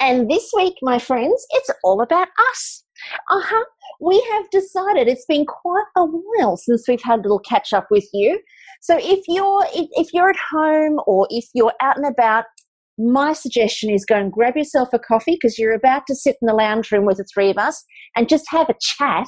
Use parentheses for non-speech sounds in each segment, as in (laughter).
And this week, my friends, it's all about us. Uh huh. We have decided it's been quite a while since we've had a little catch up with you. So if you're if, if you're at home or if you're out and about, my suggestion is go and grab yourself a coffee because you're about to sit in the lounge room with the three of us and just have a chat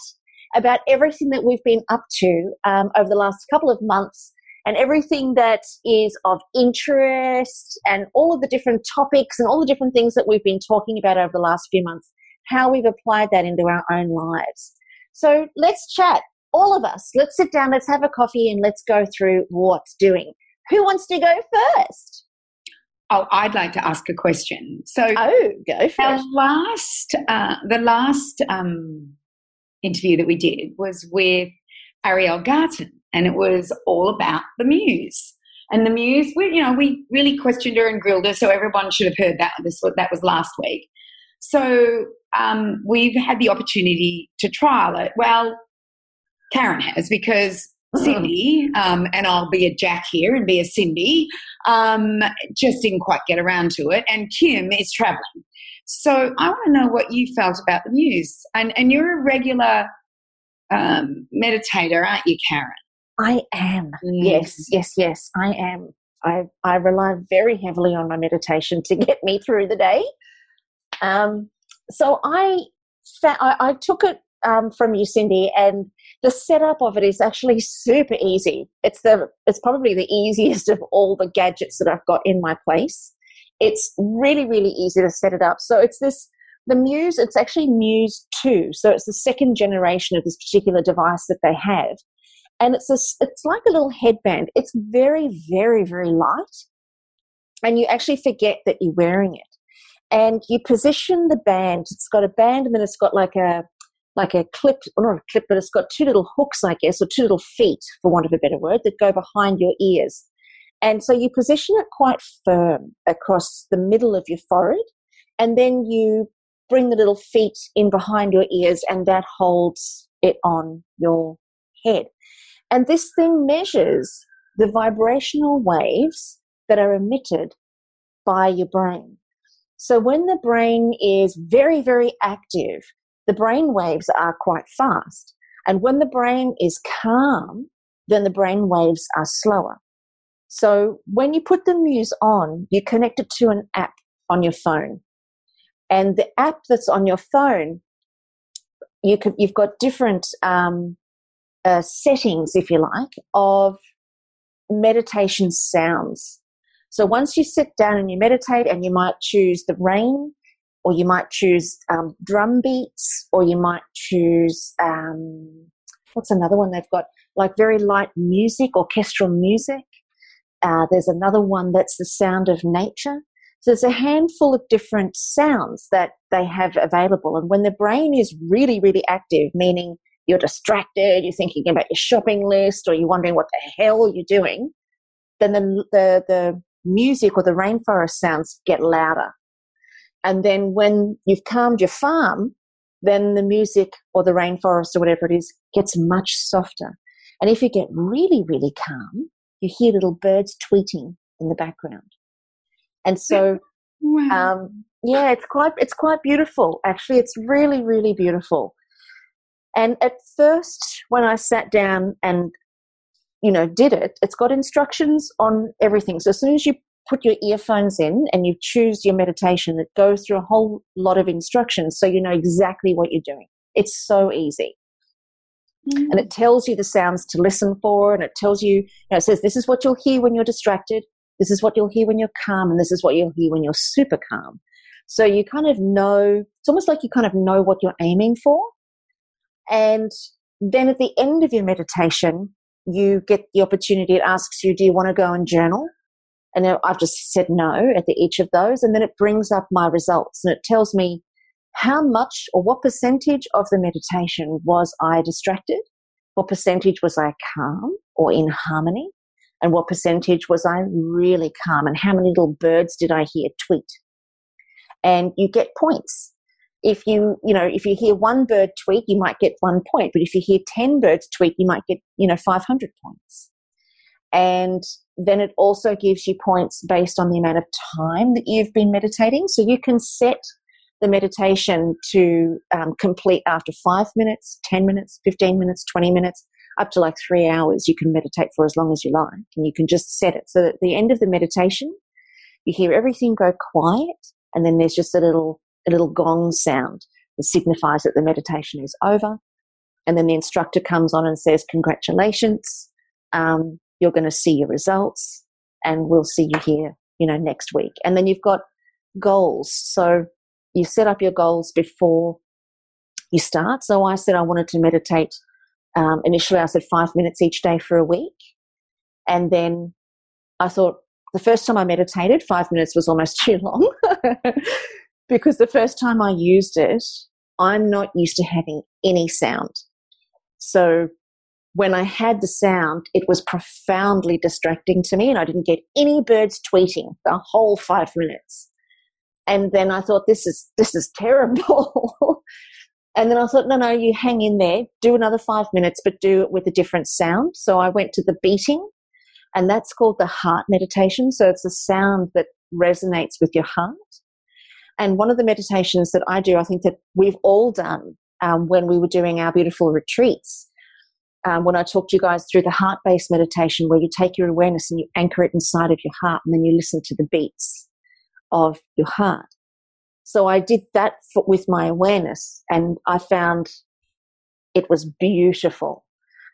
about everything that we've been up to um, over the last couple of months and everything that is of interest and all of the different topics and all the different things that we've been talking about over the last few months, how we've applied that into our own lives. So let's chat, all of us. Let's sit down, let's have a coffee, and let's go through what's doing. Who wants to go first? Oh, I'd like to ask a question. So, oh, go for the last, uh, the last um, interview that we did was with Ariel Garten, and it was all about the Muse. And the Muse, we, you know, we really questioned her and grilled her, so everyone should have heard that. This that was last week. So um, we've had the opportunity to trial it. Well, Karen has because Cyndi, um, and I'll be a Jack here and be a Cyndi, um, just didn't quite get around to it. And Kim is traveling. So I want to know what you felt about the Muse. And, and you're a regular um, meditator, aren't you, Karen? I am. Mm. Yes, yes, yes, I am. I, I rely very heavily on my meditation to get me through the day. Um, so I, fa- I, I took it um, from you, Cyndi, and the setup of it is actually super easy. It's the it's probably the easiest of all the gadgets that I've got in my place. It's really really easy to set it up. So it's this the Muse. It's actually Muse Two. So it's the second generation of this particular device that they have, and it's a, it's like a little headband. It's very very very light, and you actually forget that you're wearing it. And you position the band. It's got a band, and then it's got like a like a clip, or not a clip, but it's got two little hooks, I guess, or two little feet, for want of a better word, that go behind your ears. And so you position it quite firm across the middle of your forehead, and then you bring the little feet in behind your ears, and that holds it on your head. And this thing measures the vibrational waves that are emitted by your brain. So when the brain is very, very active, the brain waves are quite fast. And when the brain is calm, then the brain waves are slower. So when you put the Muse on, you connect it to an app on your phone. And the app that's on your phone, you you've got different um, uh, settings, if you like, of meditation sounds. So once you sit down and you meditate, and you might choose the rain, or you might choose um, drum beats, or you might choose um, what's another one they've got like very light music, orchestral music. Uh, there's another one that's the sound of nature. So there's a handful of different sounds that they have available. And when the brain is really, really active, meaning you're distracted, you're thinking about your shopping list, or you're wondering what the hell you're doing, then the, the, the music or the rainforest sounds get louder. And then when you've calmed your farm, then the music or the rainforest or whatever it is gets much softer. And if you get really, really calm, you hear little birds tweeting in the background. And so, (laughs) wow. um, yeah, it's quite, it's quite beautiful. Actually, it's really, really beautiful. And at first, when I sat down and, you know, did it, it's got instructions on everything. So as soon as you put your earphones in and you choose your meditation, it goes through a whole lot of instructions so you know exactly what you're doing. It's so easy. Mm-hmm. And it tells you the sounds to listen for, and it tells you, you know, it says this is what you'll hear when you're distracted, this is what you'll hear when you're calm, and this is what you'll hear when you're super calm. So you kind of know, it's almost like you kind of know what you're aiming for. And then at the end of your meditation, you get the opportunity, it asks you, do you want to go and journal? And I've just said no at the, each of those. And then it brings up my results and it tells me how much or what percentage of the meditation was I distracted? What percentage was I calm or in harmony? And what percentage was I really calm? And how many little birds did I hear tweet? And you get points. If you, you know, if you hear one bird tweet, you might get one point. But if you hear 10 birds tweet, you might get, you know, 500 points. And then it also gives you points based on the amount of time that you've been meditating. So you can set the meditation to um, complete after five minutes, 10 minutes, 15 minutes, 20 minutes, up to like three hours. You can meditate for as long as you like, and you can just set it. So at the end of the meditation, you hear everything go quiet, and then there's just a little, a little gong sound that signifies that the meditation is over. And then the instructor comes on and says, Congratulations, um, you're going to see your results, and we'll see you here, you know, next week. And then you've got goals. So you set up your goals before you start. So I said I wanted to meditate. Um, initially, I said five minutes each day for a week. And then I thought the first time I meditated, five minutes was almost (laughs) too long because the first time I used it, I'm not used to having any sound. So when I had the sound, it was profoundly distracting to me, and I didn't get any birds tweeting the whole five minutes. And then I thought, this is this is terrible. (laughs) and then I thought, no, no, you hang in there, do another five minutes, but do it with a different sound. So I went to the beating, and that's called the heart meditation. So it's a sound that resonates with your heart. And one of the meditations that I do, I think that we've all done um, when we were doing our beautiful retreats. Um, when I talked to you guys through the heart based meditation, where you take your awareness and you anchor it inside of your heart, and then you listen to the beats of your heart. So I did that for, with my awareness and I found it was beautiful.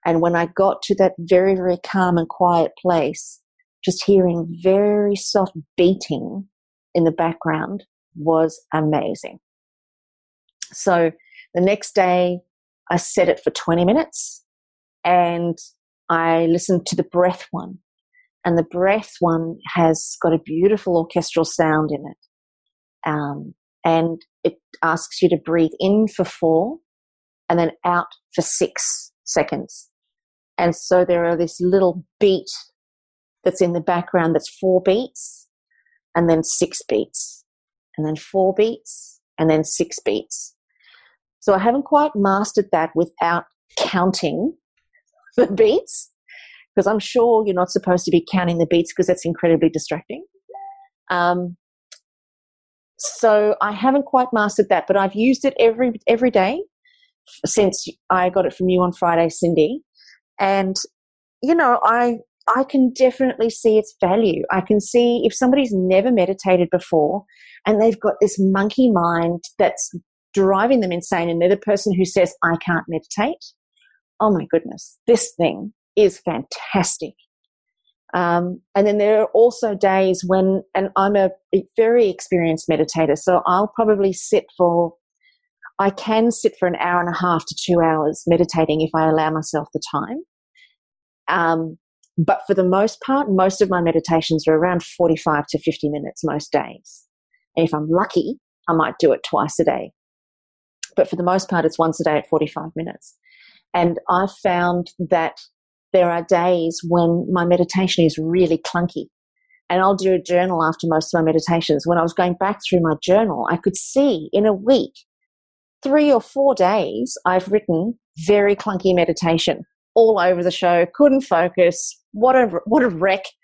And when I got to that very, very calm and quiet place, just hearing very soft beating in the background was amazing. So the next day, I set it for 20 minutes and I listened to the breath one and the breath one has got a beautiful orchestral sound in it. Um, and it asks you to breathe in for four and then out for six seconds. And so there are this little beat that's in the background that's four beats and then six beats and then four beats and then six beats. So I haven't quite mastered that without counting (laughs) the beats because I'm sure you're not supposed to be counting the beats because that's incredibly distracting. Um, so I haven't quite mastered that, but I've used it every every day since I got it from you on Friday, Cyndi. And you know, I I can definitely see its value. I can see if somebody's never meditated before and they've got this monkey mind that's driving them insane, and they're the person who says, I can't meditate. Oh my goodness, this thing is fantastic. Um, and then there are also days when, and I'm a very experienced meditator, so I'll probably sit for, I can sit for an hour and a half to two hours meditating if I allow myself the time. Um, but for the most part, most of my meditations are around 45 to 50 minutes most days. And if I'm lucky, I might do it twice a day. But for the most part, it's once a day at 45 minutes. And I've found that there are days when my meditation is really clunky. And I'll do a journal after most of my meditations. When I was going back through my journal, I could see in a week, three or four days, I've written very clunky meditation all over the show, couldn't focus. What a, what a wreck. (laughs)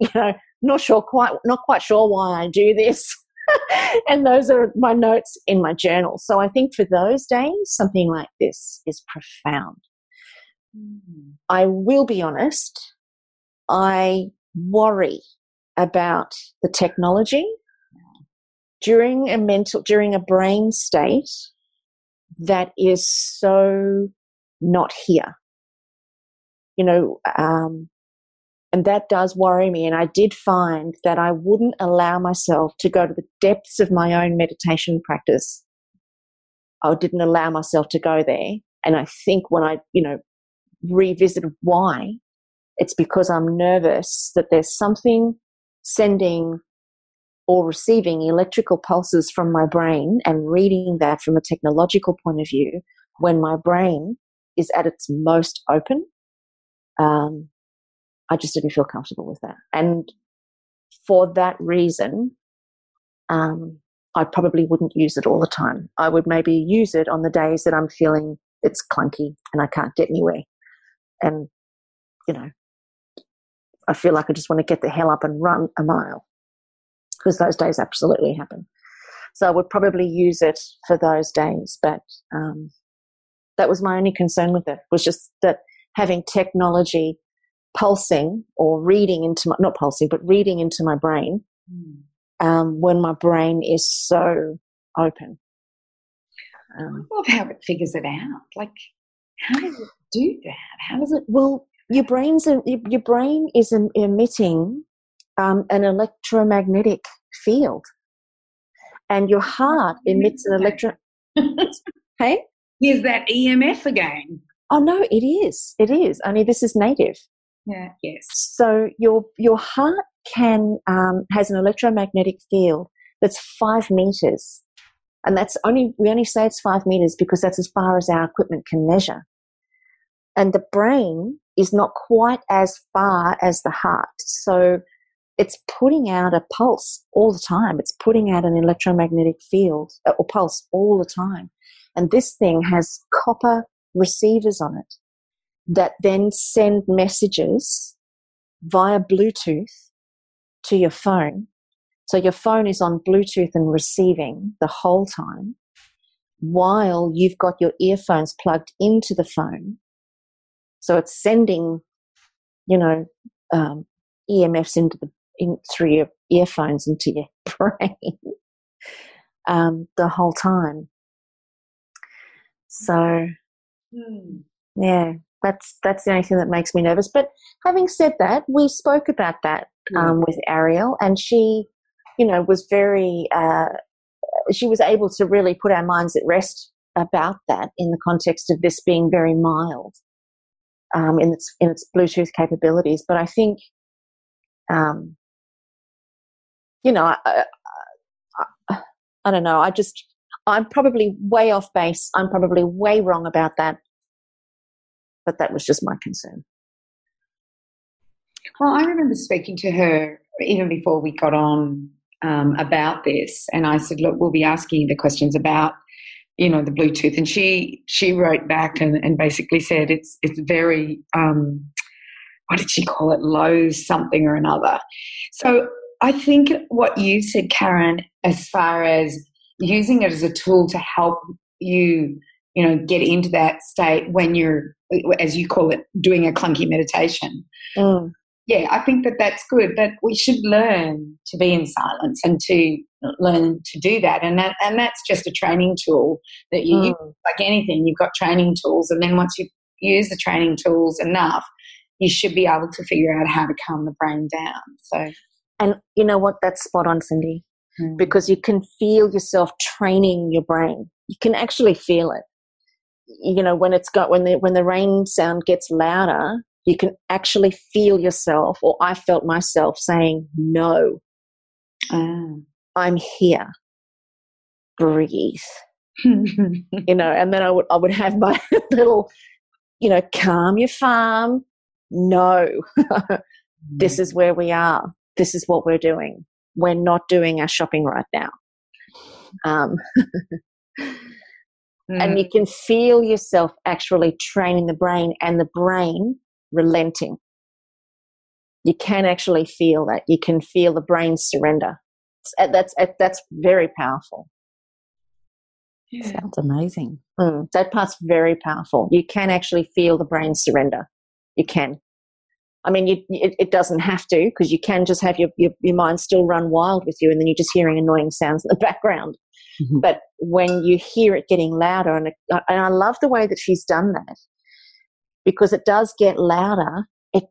You know, not sure quite, not quite sure why I do this. (laughs) and those are my notes in my journal. So I think for those days, something like this is profound. Mm-hmm. I will be honest, I worry about the technology during a mental, during a brain state that is so not here. You know, um, and that does worry me. And I did find that I wouldn't allow myself to go to the depths of my own meditation practice. I didn't allow myself to go there. And I think when I, you know, revisit why, it's because I'm nervous that there's something sending or receiving electrical pulses from my brain and reading that from a technological point of view when my brain is at its most open, um, I just didn't feel comfortable with that. And for that reason, um, I probably wouldn't use it all the time. I would maybe use it on the days that I'm feeling it's clunky and I can't get anywhere. And, you know, I feel like I just want to get the hell up and run a mile because those days absolutely happen. So I would probably use it for those days, but um, that was my only concern with it was just that having technology pulsing or reading into my, not pulsing, but reading into my brain mm. um, when my brain is so open. Um, I love how it figures it out. Like, how does it do that? How does it? Well, your brain's your brain is emitting um, an electromagnetic field, and your heart emits an electro. (laughs) hey, here's that EMF again? Oh no, it is. It is. Only this is native. Yeah. Yes. So your your heart can um, has an electromagnetic field that's five meters, and that's only we only say it's five meters because that's as far as our equipment can measure. And the brain is not quite as far as the heart, so it's putting out a pulse all the time. It's putting out an electromagnetic field or pulse all the time, and this thing has copper receivers on it that then send messages via Bluetooth to your phone. So your phone is on Bluetooth and receiving the whole time while you've got your earphones plugged into the phone. So it's sending, you know, um, EMFs into the in, through your earphones into your (laughs) brain um, the whole time. So, mm. yeah, that's that's the only thing that makes me nervous. But having said that, we spoke about that um, with Ariel, and she, you know, was very. Uh, she was able to really put our minds at rest about that in the context of this being very mild um, in its in its Bluetooth capabilities. But I think, um, you know, I, I, I, I don't know. I just I'm probably way off base. I'm probably way wrong about that but that was just my concern. Well, I remember speaking to her even before we got on um, about this, and I said, "Look, we'll be asking the questions about, you know, the Bluetooth." And she she wrote back and, and basically said it's it's very um, what did she call it? Low something or another. So I think what you said, Karen, as far as using it as a tool to help you, you know, get into that state when you're as you call it, doing a clunky meditation. Mm. Yeah, I think that that's good, but we should learn to be in silence and to learn to do that. And that, and that's just a training tool that you mm. use. Like anything, you've got training tools, and then once you use the training tools enough, you should be able to figure out how to calm the brain down. So, and you know what? That's spot on, Cyndi, mm. because you can feel yourself training your brain. You can actually feel it. You know when it's got when the when the rain sound gets louder you can actually feel yourself or i felt myself saying no. Uh. i'm here. Breathe. (laughs) You know and then i would i would have my (laughs) little you know calm your farm. No. (laughs) This is where we are. This is what we're doing we're not doing our shopping right now um, Mm. And you can feel yourself actually training the brain and the brain relenting. You can actually feel that. You can feel the brain surrender. Uh, that's uh, that's very powerful. Yeah. Sounds amazing. Mm, that part's very powerful. You can actually feel the brain surrender. You can. I mean, you, it, it, doesn't have to because you can just have your, your, your mind still run wild with you, and then you're just hearing annoying sounds in the (laughs) background. Mm-hmm. But when you hear it getting louder, and, it, and I love the way that she's done that because it does get louder, it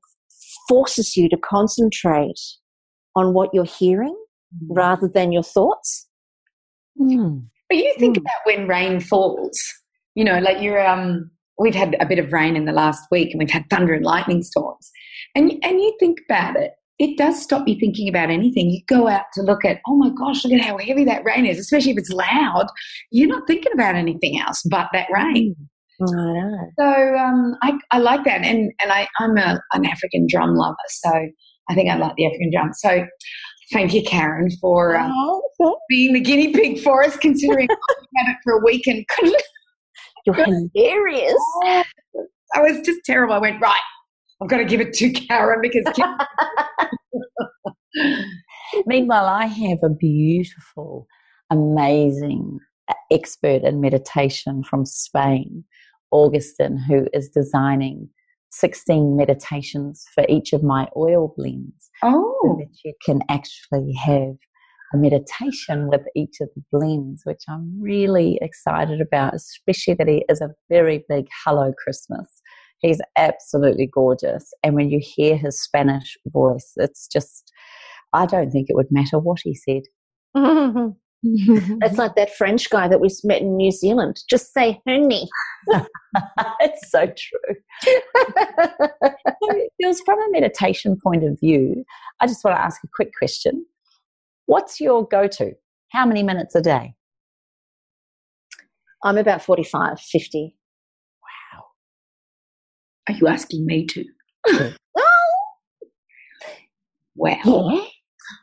forces you to concentrate on what you're hearing mm-hmm. rather than your thoughts. Mm. But you think mm. about when rain falls, you know, like you're, um, we've had a bit of rain in the last week and we've had thunder and lightning storms. And, and you think about it, it does stop you thinking about anything. You go out to look at, oh my gosh, look at how heavy that rain is, especially if it's loud. You're not thinking about anything else but that rain. I know. So um, I, I like that, and and I, I'm a, an African drum lover, so I think I like the African drum. So thank you, Karen, for uh, Oh, being the guinea pig for us, considering (laughs) I had it for a week and couldn't. you're (laughs) hilarious. I was just terrible. I went right. I've got to give it to Karen because (laughs) (laughs) Meanwhile, I have a beautiful, amazing uh, expert in meditation from Spain, Augustin, who is designing 16 meditations for each of my oil blends so oh, that you can actually have a meditation with each of the blends, which I'm really excited about, especially that he is a very big Hello Christmas. He's absolutely gorgeous. And when you hear his Spanish voice, it's just, I don't think it would matter what he said. (laughs) It's like that French guy that we met in New Zealand. Just say honey. (laughs) it's so true. So, Jules, from a meditation point of view, I just want to ask a quick question. What's your go to? How many minutes a day? I'm about 45, 50. Are you asking me to? (laughs) Well, yeah.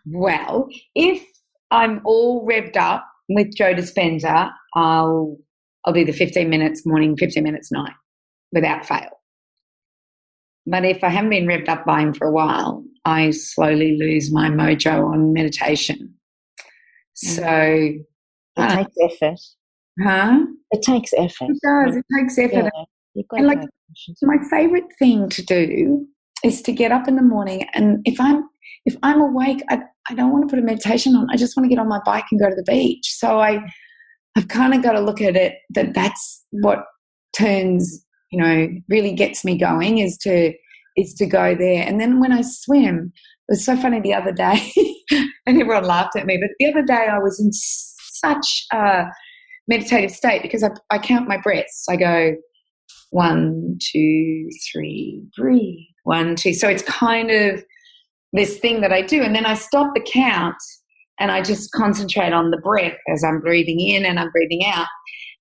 well, if I'm all revved up with Joe Dispenza, I'll I'll do the 15 minutes morning, 15 minutes night, without fail. But if I haven't been revved up by him for a while, I slowly lose my mojo on meditation. So, It uh, takes effort. huh? It takes effort. It does. It takes effort. Yeah. And like-. My favorite thing to do is to get up in the morning and if i'm if i'm awake i, I don't want to put a meditation on i just want to get on my bike and go to the beach. So i i've kind of got to look at it that that's what turns you know really gets me going is to is to go there. And then when i swim it was so funny the other day (laughs) and everyone laughed at me but the other day i was in such a meditative state because i, I count my breaths. I go one, two, three, breathe. One, two. So it's kind of this thing that I do. And then I stop the count and I just concentrate on the breath as I'm breathing in and I'm breathing out.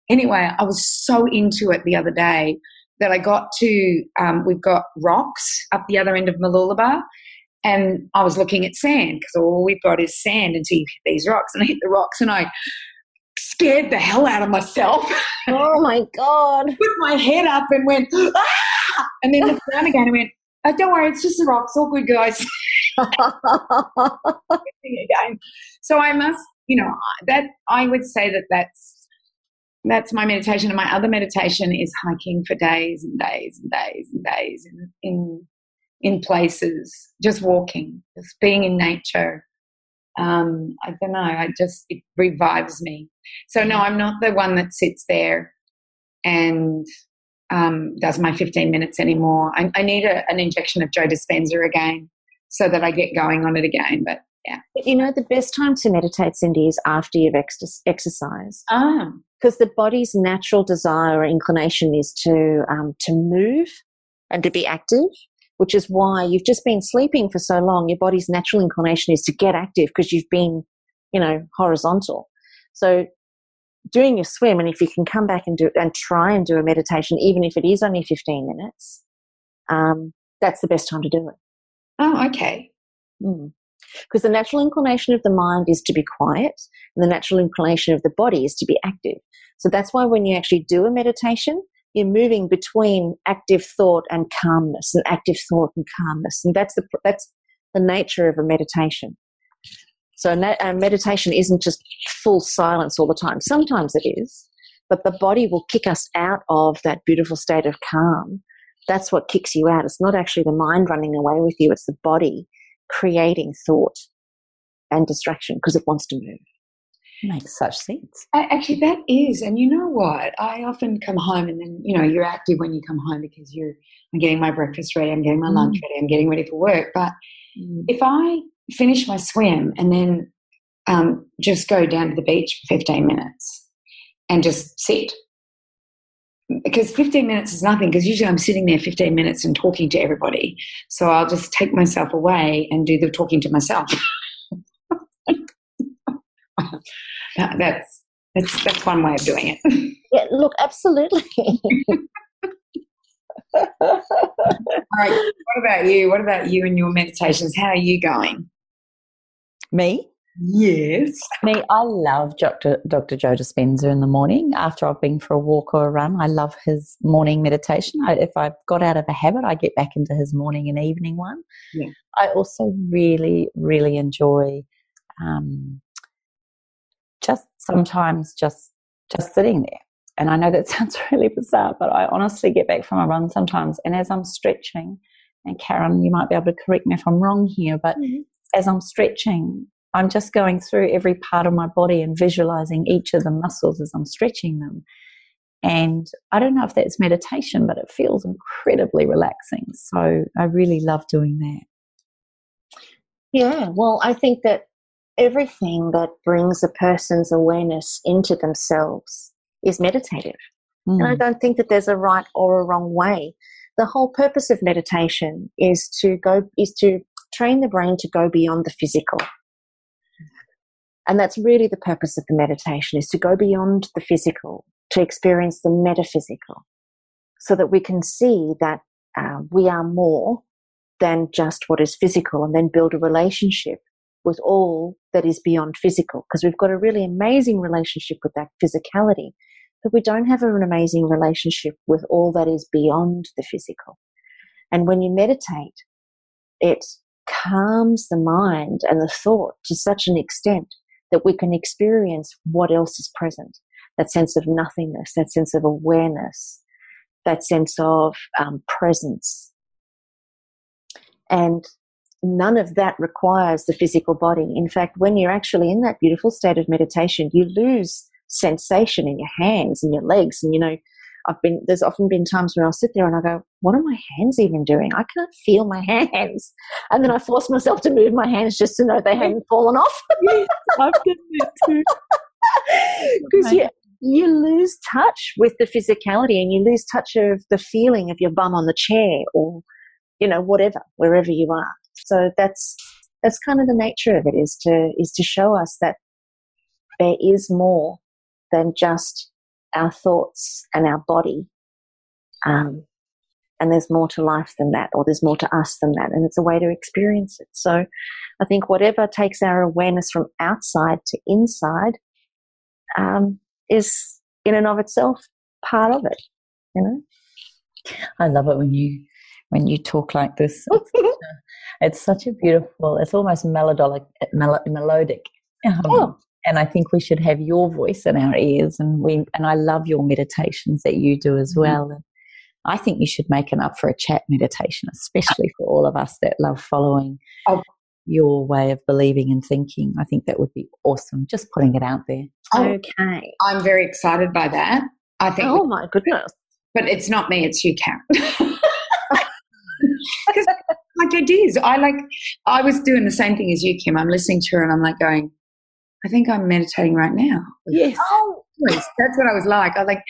Anyway, I was so into it the other day that I got to, um, we've got rocks up the other end of Mooloolaba. And I was looking at sand because all we've got is sand until you hit these rocks. And I hit the rocks and I scared the hell out of myself. (laughs) Oh my God. put my head up and went, ah! And then looked down again and went, oh, don't worry, it's just the rocks. All good, guys. (laughs) (laughs) again. So I must, you know, that I would say that that's that's my meditation. And my other meditation is hiking for days and days and days and days in in, in places, just walking, just being in nature. Um, I don't know. I just it revives me. So no, I'm not the one that sits there and um, does my 15 minutes anymore. I, I need a, an injection of Joe Dispenza again so that I get going on it again. But yeah. But you know, the best time to meditate, Cyndi, is after you've ex- exercised. ah, Because the body's natural desire or inclination is to um, to move and to be active, which is why you've just been sleeping for so long. Your body's natural inclination is to get active because you've been, you know, horizontal. So doing your swim, and if you can come back and do and try and do a meditation, even if it is only fifteen minutes, um, that's the best time to do it. oh, okay. Because the natural inclination of the mind is to be quiet, and the natural inclination of the body is to be active. So that's why when you actually do a meditation, you're moving between active thought and calmness, and active thought and calmness, and that's the that's the nature of a meditation. So uh, meditation isn't just full silence all the time. Sometimes it is, but the body will kick us out of that beautiful state of calm. That's what kicks you out. It's not actually the mind running away with you; it's the body creating thought and distraction because it wants to move. Makes such sense. Actually, that is. And you know what? I often come home and then, you know, you're active when you come home because you're, I'm getting my breakfast ready, I'm getting my lunch Mm. ready, I'm getting ready for work. But if I finish my swim and then um, just go down to the beach for 15 minutes and just sit because 15 minutes is nothing because usually I'm sitting there 15 minutes and talking to everybody. So I'll just take myself away and do the talking to myself. (laughs) (laughs) that's that's that's one way of doing it. (laughs) Yeah, look, absolutely. (laughs) All right. What about you? What about you and your meditations? How are you going? Me? Yes. Me, I love Dr. Dr. Joe Dispenza in the morning after I've been for a walk or a run. I love his morning meditation. I, if I've got out of a habit, I get back into his morning and evening one. Yeah. I also really, really enjoy um, just sometimes just just sitting there. And I know that (laughs) sounds really bizarre, but I honestly get back from a run sometimes, and as I'm stretching, and Karen, you might be able to correct me if I'm wrong here, but Mhm. as I'm stretching, I'm just going through every part of my body and visualizing each of the muscles as I'm stretching them. And I don't know if that's meditation, but it feels incredibly relaxing. So I really love doing that. Yeah, well, I think that everything that brings a person's awareness into themselves is meditative. And I Mm. don't think that there's a right or a wrong way. The whole purpose of meditation is to go is to train the brain to go beyond the physical. And that's really the purpose of the meditation is to go beyond the physical, to experience the metaphysical, so that we can see that uh, we are more than just what is physical and then build a relationship with all that is beyond physical. Because we've got a really amazing relationship with that physicality, but we don't have an amazing relationship with all that is beyond the physical. And when you meditate, it calms the mind and the thought to such an extent that we can experience what else is present that sense of nothingness, that sense of awareness, that sense of um, presence. And none of that requires the physical body. In fact, when you're actually in that beautiful state of meditation, you lose sensation in your hands and your legs. And you know, I've been there's often been times where I'll sit there and I go, "What are my hands even doing? I can't feel my (laughs) hands." And then I force myself to move my hands just to know they haven't fallen off. I've done that too. (laughs) because you you lose touch with the physicality and you lose touch of the feeling of your bum on the chair or you know whatever wherever you are so that's that's kind of the nature of it is to is to show us that there is more than just our thoughts and our body um, and there's more to life than that or there's more to us than that and it's a way to experience it so i think whatever takes our awareness from outside to inside um, is in and of itself part of it. You know, I love it when you when you talk like this. (laughs) It's, such a, it's such a beautiful. It's almost melodic, melodic. Um, Oh. And I think we should have your voice in our ears, and we and I love your meditations that you do as Mhm. well. And I think you should make an up for a chat meditation, especially for all of us that love following Oh. your way of believing and thinking. I think that would be awesome. Just putting it out there. Oh, okay. I'm very excited by that. I think, Oh my goodness. but it's not me; it's you, Karen. (laughs) Because like it is. I like. I was doing the same thing as you, Kim. I'm listening to her, and I'm like going, I think I'm meditating right now. Yes. Oh, that's what I was like. I like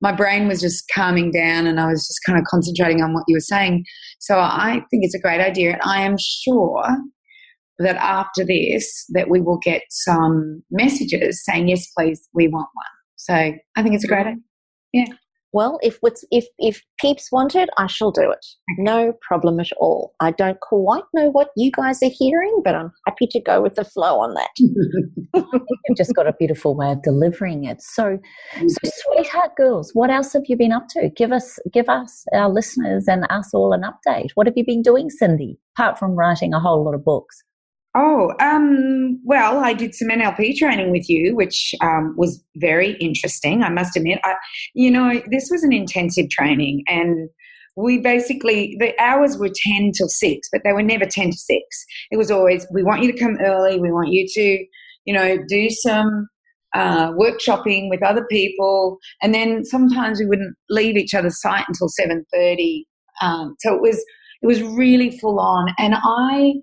my brain was just calming down, and I was just kind of concentrating on what you were saying. So I think it's a great idea, and I am sure that after this, that we will get some messages saying, "Yes, please, we want one." So I think it's a great idea. Well, if what's if if peeps want it, I shall do it. No problem at all. I don't quite know what you guys are hearing, but I'm happy to go with the flow on that. (laughs) You've just got a beautiful way of delivering it. So, so sweetheart girls, what else have you been up to? Give us, give us, our listeners, and us all an update. What have you been doing, Cyndi? Apart from writing a whole lot of books. Oh, um, well, I did some NLP training with you, which um, was very interesting. I must admit, I, you know, this was an intensive training, and we basically the hours were ten till six, but they were never ten to six. It was always we want you to come early. We want you to, you know, do some uh, workshopping with other people, and then sometimes we wouldn't leave each other's sight until seven thirty. Um, so it was it was really full on, and I.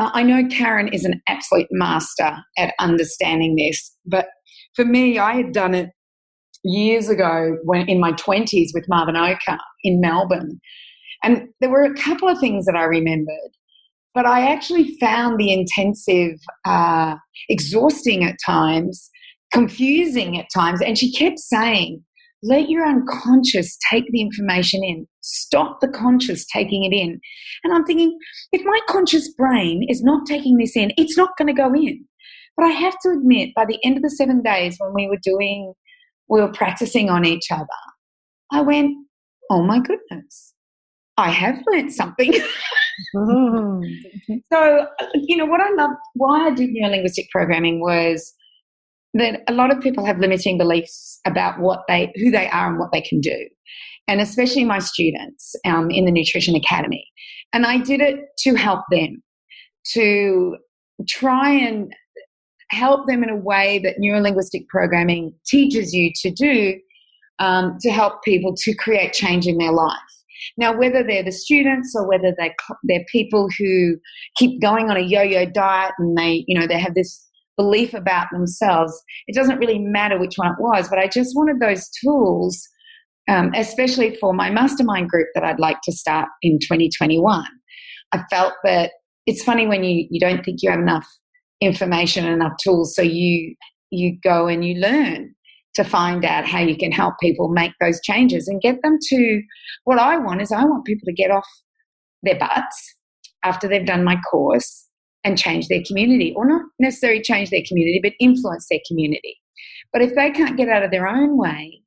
Uh, I know Karen is an absolute master at understanding this, but for me, I had done it years ago when in my 20s with Marvin Oka in Melbourne. And there were a couple of things that I remembered, but I actually found the intensive uh, exhausting at times, confusing at times. And she kept saying, let your unconscious take the information in. Stop the conscious taking it in. And I'm thinking, if my conscious brain is not taking this in, it's not going to go in. But I have to admit, by the end of the seven days when we were doing, we were practicing on each other, I went, oh my goodness, I have learned something. (laughs) Mm-hmm. so, you know, what I love, why I did neurolinguistic programming was that a lot of people have limiting beliefs about what they, who they are and what they can do. And especially my students um, in the Nutrition Academy. And I did it to help them, to try and help them in a way that neurolinguistic programming teaches you to do um, to help people to create change in their life. Now, whether they're the students or whether they, they're people who keep going on a yo-yo diet and they, you know, they have this belief about themselves, it doesn't really matter which one it was, but I just wanted those tools, um, especially for my mastermind group that I'd like to start in 2021. I felt that it's funny when you, you don't think you have enough information and enough tools, so you you go and you learn to find out how you can help people make those changes and get them to what I want is I want people to get off their butts after they've done my course and change their community, or not necessarily change their community, but influence their community. But if they can't get out of their own way,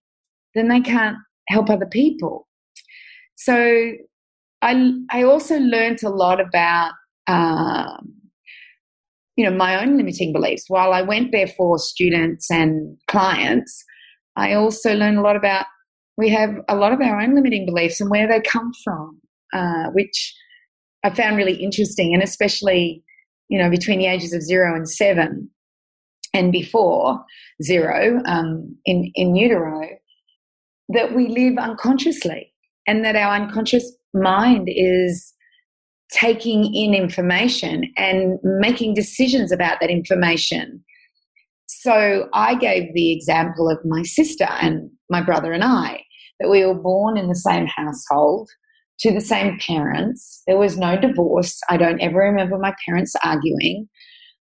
then they can't help other people. So I, I also learned a lot about, um, you know, my own limiting beliefs. While I went there for students and clients, I also learned a lot about, we have a lot of our own limiting beliefs and where they come from, uh, which I found really interesting. And especially you know, between the ages of zero and seven and before zero um, in, in utero, that we live unconsciously and that our unconscious mind is taking in information and making decisions about that information. So I gave the example of my sister and my brother and I, that we were born in the same household to the same parents. There was no divorce. I don't ever remember my parents arguing.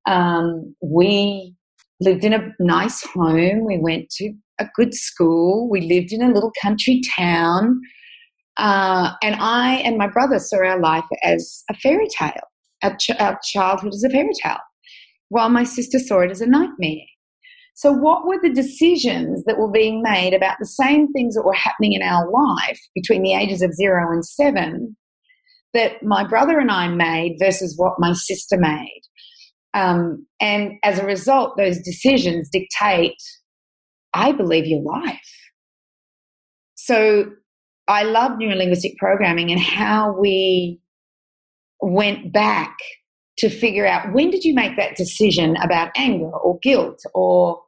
Um, we lived in a nice home. We went to a good school. We lived in a little country town. Uh, and I and my brother saw our life as a fairy tale. Our, ch- our childhood as a fairy tale, while my sister saw it as a nightmare. So, what were the decisions that were being made about the same things that were happening in our life between the ages of zero and seven that my brother and I made versus what my sister made? Um, and as a result, those decisions dictate, I believe, your life. So, I love neurolinguistic programming and how we went back to figure out when did you make that decision about anger or guilt or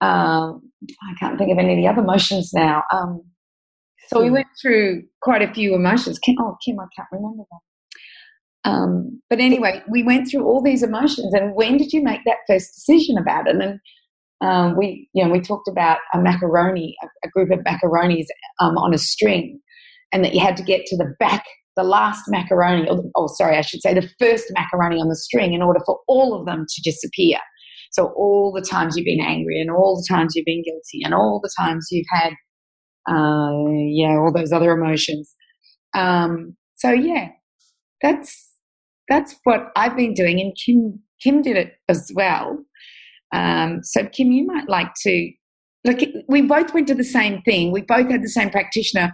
um, I can't think of any of the other emotions now. Um, so we hmm. went through quite a few emotions. Kim, oh, Kim, I can't remember that. Um, but anyway, we went through all these emotions. And when did you make that first decision about it? And um, we, you know, we talked about a macaroni, a, a group of macaronis um, on a string, and that you had to get to the back, the last macaroni, or, oh, sorry, I should say the first macaroni on the string in order for all of them to disappear. So all the times you've been angry and all the times you've been guilty and all the times you've had, uh, yeah, all those other emotions. Um, so yeah, that's that's what I've been doing, and Kim Kim did it as well. Um, so Kim, you might like to like we both went to the same thing. We both had the same practitioner.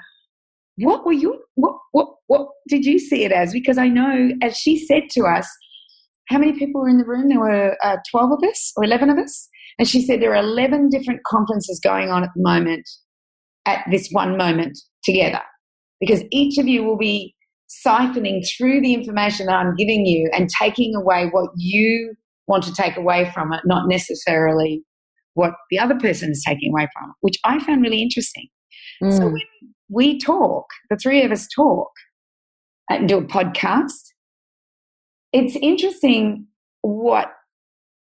What were you? What what what did you see it as? Because I know, as she said to us, how many people were in the room? There were uh, 12 of us or 11 of us. And she said there are 11 different conferences going on at the moment, at this one moment together, because each of you will be siphoning through the information that I'm giving you and taking away what you want to take away from it, not necessarily what the other person is taking away from it, which I found really interesting. Mm. So when we talk, the three of us talk and do a podcast, it's interesting what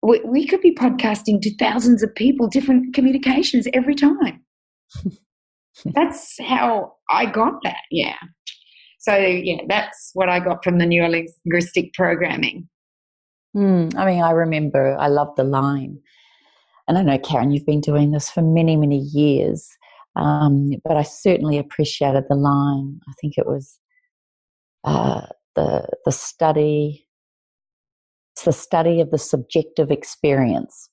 we, we could be podcasting to thousands of people, different communications every time. (laughs) that's how I got that. Yeah. So yeah, that's what I got from the neurolinguistic programming. Mm, I mean, I remember I love the line, and I know Karen, you've been doing this for many, many years, um, but I certainly appreciated the line. I think it was uh, the the study. It's the study of the subjective experience.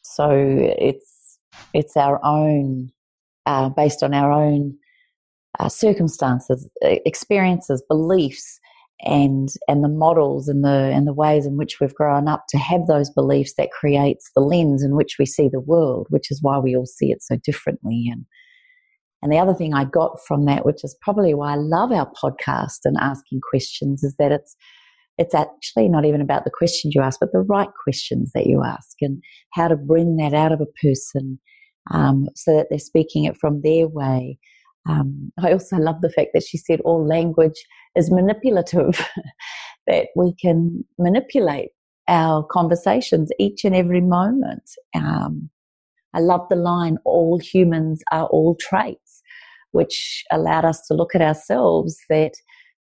So it's it's our own, uh, based on our own uh, circumstances, experiences, beliefs, and and the models and the and the ways in which we've grown up to have those beliefs that creates the lens in which we see the world, which is why we all see it so differently. And and the other thing I got from that, which is probably why I love our podcast and asking questions, is that it's it's actually not even about the questions you ask, but the right questions that you ask and how to bring that out of a person um, so that they're speaking it from their way um, I also love the fact that she said all language is manipulative, (laughs) that we can manipulate our conversations each and every moment. Um, I love the line, all humans are all traits, which allowed us to look at ourselves that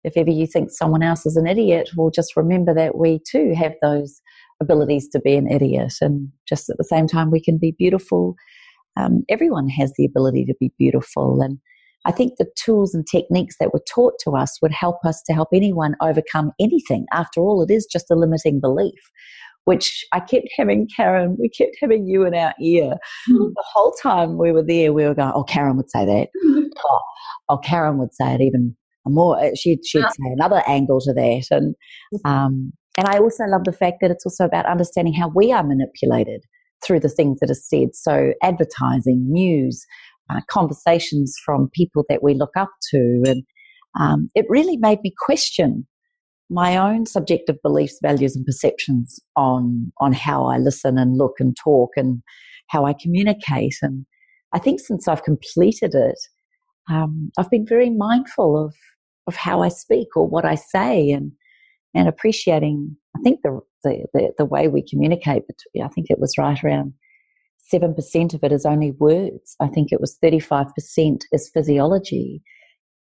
if ever you think someone else is an idiot, well, just remember that we too have those abilities to be an idiot. And just at the same time, we can be beautiful. Um, everyone has the ability to be beautiful. And I think the tools and techniques that were taught to us would help us to help anyone overcome anything. After all, it is just a limiting belief, which I kept having Karen, we kept having you in our ear. Mm-hmm. The whole time we were there, we were going, oh, Karen would say that. Mm-hmm. (laughs) Oh, oh, Karen would say it even more. Uh, she'd, she'd say another angle to that. And, um, and I also love the fact that it's also about understanding how we are manipulated through the things that are said. So advertising, news, uh, conversations from people that we look up to. And um, it really made me question my own subjective beliefs, values, and perceptions on, on how I listen and look and talk and how I communicate. And I think since I've completed it, um, I've been very mindful of, of how I speak or what I say and, and appreciating, I think, the, the, the, the way we communicate. But I think it was right around 7% of it is only words. I think it was 35% is physiology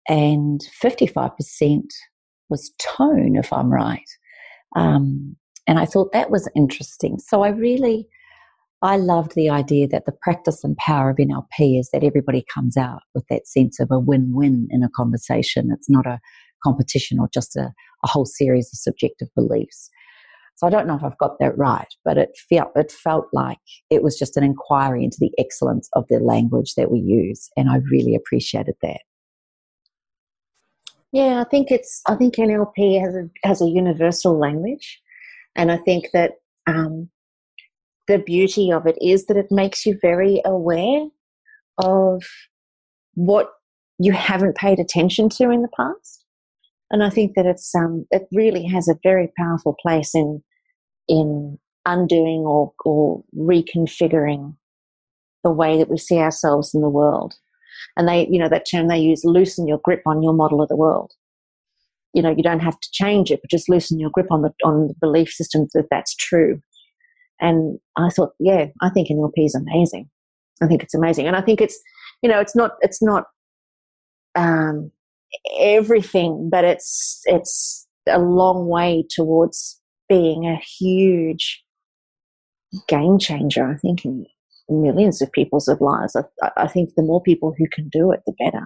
and 55% was tone, if I'm right. Um, and I thought that was interesting. So I really, I loved the idea that the practice and power of NLP is that everybody comes out with that sense of a win-win in a conversation. It's not a competition or just a, a whole series of subjective beliefs. So I don't know if I've got that right, but it felt it felt like it was just an inquiry into the excellence of the language that we use, and I really appreciated that. Yeah, I think it's I think NLP has a has a universal language, and I think that um, the beauty of it is that it makes you very aware of what you haven't paid attention to in the past and I think that it's um, it really has a very powerful place in in undoing or, or reconfiguring the way that we see ourselves in the world. And they, you know, that term they use, loosen your grip on your model of the world. You know, you don't have to change it, but just loosen your grip on the on the belief system that that's true. And I thought, yeah, I think NLP is amazing. I think it's amazing, and I think it's, you know, it's not it's not um, everything, but it's it's a long way towards being a huge game changer. I think in millions of people's lives. I, I think the more people who can do it, the better.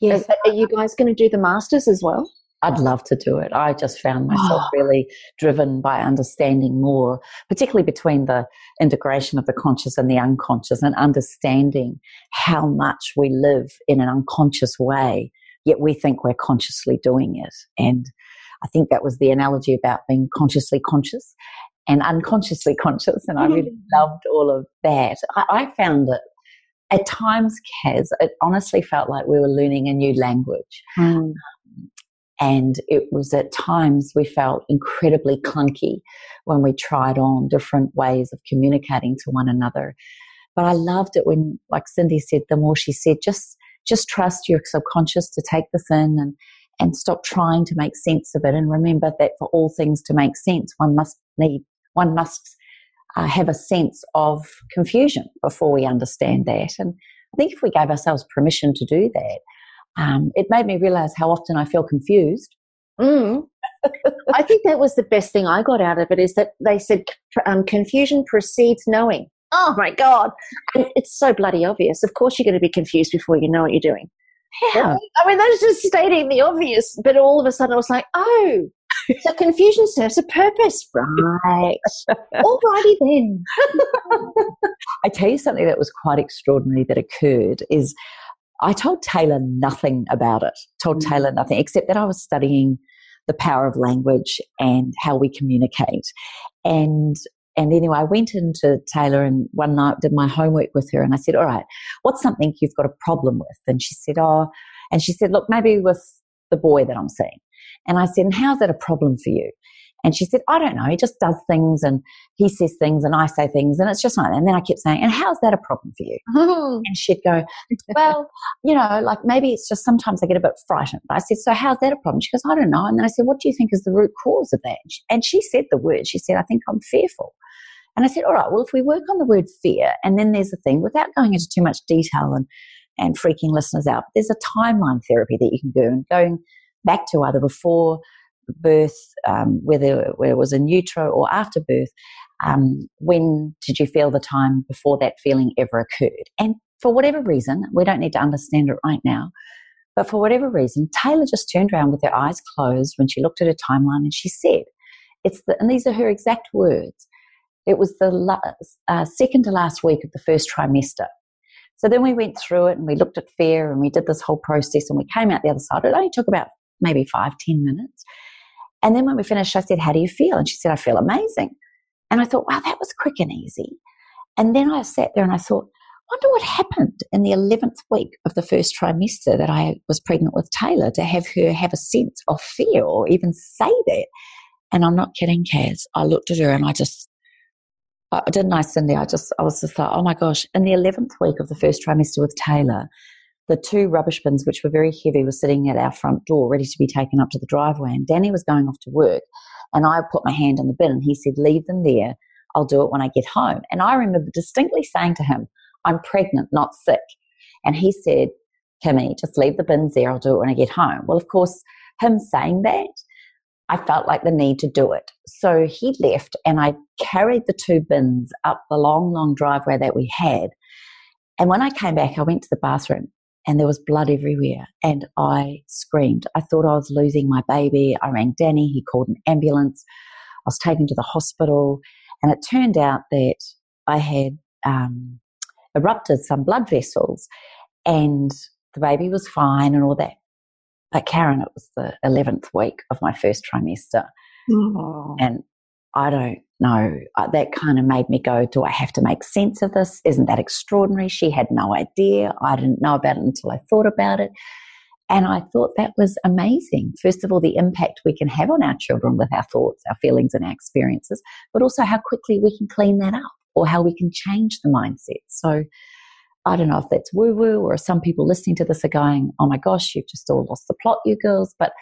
Yes. Are, are you guys going to do the masters as well? I'd love to do it. I just found myself oh. really driven by understanding more, particularly between the integration of the conscious and the unconscious and understanding how much we live in an unconscious way, yet we think we're consciously doing it. And I think that was the analogy about being consciously conscious and unconsciously conscious. And I (laughs) really loved all of that. I, I found it at times, Kaz, it honestly felt like we were learning a new language. Mm. And it was at times we felt incredibly clunky when we tried on different ways of communicating to one another. But I loved it when, like Cyndi said, the more she said, just just trust your subconscious to take this in and and stop trying to make sense of it. And remember that for all things to make sense, one must need one must uh, have a sense of confusion before we understand that. And I think if we gave ourselves permission to do that, um, it made me realize how often I feel confused. Mm. I think that was the best thing I got out of it is that they said um, confusion precedes knowing. Oh my God. And it's so bloody obvious. Of course, you're going to be confused before you know what you're doing. Yeah. I mean, that's just stating the obvious, but all of a sudden I was like, oh, so confusion serves a purpose, right? all righty then. (laughs) I tell you something that was quite extraordinary that occurred is I told Taylor nothing about it. Told Mm. Taylor nothing except that I was studying the power of language and how we communicate. And and anyway, I went into Taylor and one night did my homework with her and I said, All right, what's something you've got a problem with? And she said, Oh, and she said, Look, maybe with the boy that I'm seeing. And I said, And how's that a problem for you? And she said, I don't know. He just does things and he says things and I say things and it's just like that. And then I kept saying, And how's that a problem for you? Oh. And she'd go, Well, you know, like maybe it's just sometimes I get a bit frightened. But I said, So how's that a problem? She goes, I don't know. And then I said, What do you think is the root cause of that? And she, and she said the word. She said, I think I'm fearful. And I said, All right, well, if we work on the word fear, and then there's a thing, without going into too much detail and, and freaking listeners out, there's a timeline therapy that you can do and going back to either before birth, um, whether, whether it was in utero or after birth, um, when did you feel the time before that feeling ever occurred? And for whatever reason, we don't need to understand it right now, but for whatever reason, Taylor just turned around with her eyes closed when she looked at her timeline and she said, it's the, and these are her exact words, it was the last, uh, second to last week of the first trimester. So then we went through it and we looked at fear and we did this whole process and we came out the other side. It only took about maybe five, ten minutes. And then when we finished, I said, How do you feel? And she said, I feel amazing. And I thought, wow, that was quick and easy. And then I sat there and I thought, wonder what happened in the 11th week of the first trimester that I was pregnant with Taylor to have her have a sense of fear or even say that. And I'm not kidding, Kaz. I looked at her and I just, I didn't I, Cyndi? I just, I was just like, oh my gosh. In the 11th week of the first trimester with Taylor, the two rubbish bins, which were very heavy, were sitting at our front door ready to be taken up to the driveway. And Danny was going off to work. And I put my hand on the bin and he said, Leave them there. I'll do it when I get home. And I remember distinctly saying to him, I'm pregnant, not sick. And he said, Kimmy, just leave the bins there. I'll do it when I get home. Well, of course, him saying that, I felt like the need to do it. So he left and I carried the two bins up the long, long driveway that we had. And when I came back, I went to the bathroom and there was blood everywhere. And I screamed. I thought I was losing my baby. I rang Danny. He called an ambulance. I was taken to the hospital. And it turned out that I had um, erupted some blood vessels and the baby was fine and all that. But Karen, it was the 11th week of my first trimester. And I don't know. Uh, That kind of made me go, do I have to make sense of this? Isn't that extraordinary? She had no idea. I didn't know about it until I thought about it. And I thought that was amazing. First of all, the impact we can have on our children with our thoughts, our feelings, and our experiences, but also how quickly we can clean that up or how we can change the mindset. So I don't know if that's woo woo or some people listening to this are going, oh my gosh, you've just all lost the plot, you girls. But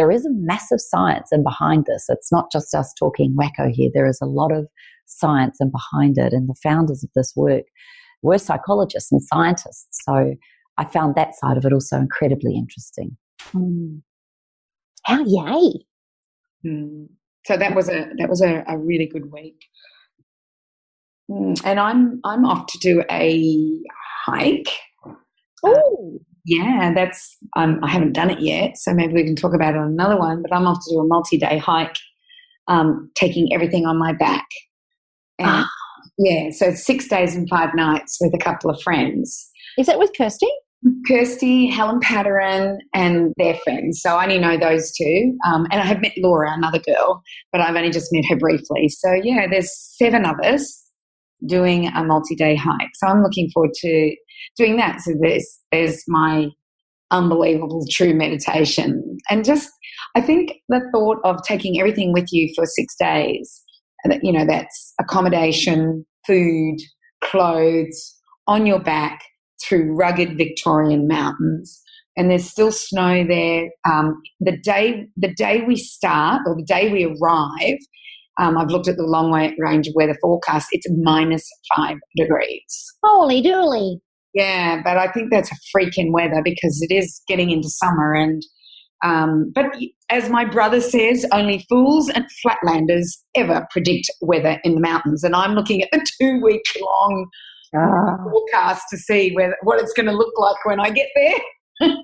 there is a massive science and behind this. It's not just us talking wacko here. There is a lot of science and behind it. And the founders of this work were psychologists and scientists. So I found that side of it also incredibly interesting. Mm. How yay. Mm. So that was a that was a, a really good week. Mm, And I'm I'm off to do a hike. Oh, Yeah, that's um, I haven't done it yet, so maybe we can talk about it on another one. But I'm off to do a multi-day hike, um, taking everything on my back. And, Ah. Yeah, so it's six days and five nights with a couple of friends. is that with Kirsty? Kirsty, Helen Patterin, and their friends. So I only know those two. Um, and I have met Laura, another girl, but I've only just met her briefly. So yeah, there's seven of us doing a multi-day hike. So I'm looking forward to doing that. So there's there's my unbelievable true meditation, and just I think the thought of taking everything with you for six days. You know, that's accommodation, food, clothes on your back through rugged Victorian mountains, and there's still snow there. Um, the day the day we start, or the day we arrive, um, I've looked at the long range weather forecast. It's minus five degrees. Holy dooly. Yeah, but I think that's a freaking weather because it is getting into summer and um, but as my brother says, only fools and flatlanders ever predict weather in the mountains. And I'm looking at the two week long ah. forecast to see where, what it's going to look like when I get there. (laughs)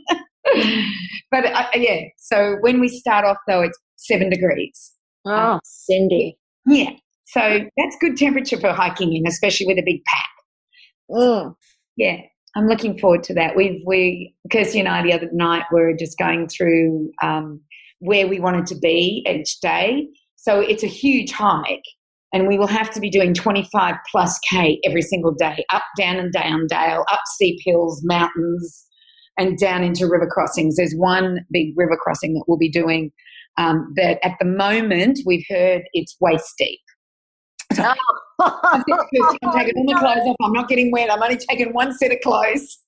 but uh, yeah, so when we start off, though, it's seven degrees. Oh, um, Cyndi. Yeah. So that's good temperature for hiking in, especially with a big pack. Mm. Yeah. I'm looking forward to that. We've we Kirsty and I the other night were just going through um, where we wanted to be each day. So it's a huge hike, and we will have to be doing 25 plus k every single day, up, down, and down dale, up steep hills, mountains, and down into river crossings. There's one big river crossing that we'll be doing um, that at the moment we've heard it's waist deep. (laughs) I'm taking all my clothes off. I'm not getting wet. I'm only taking one set of clothes.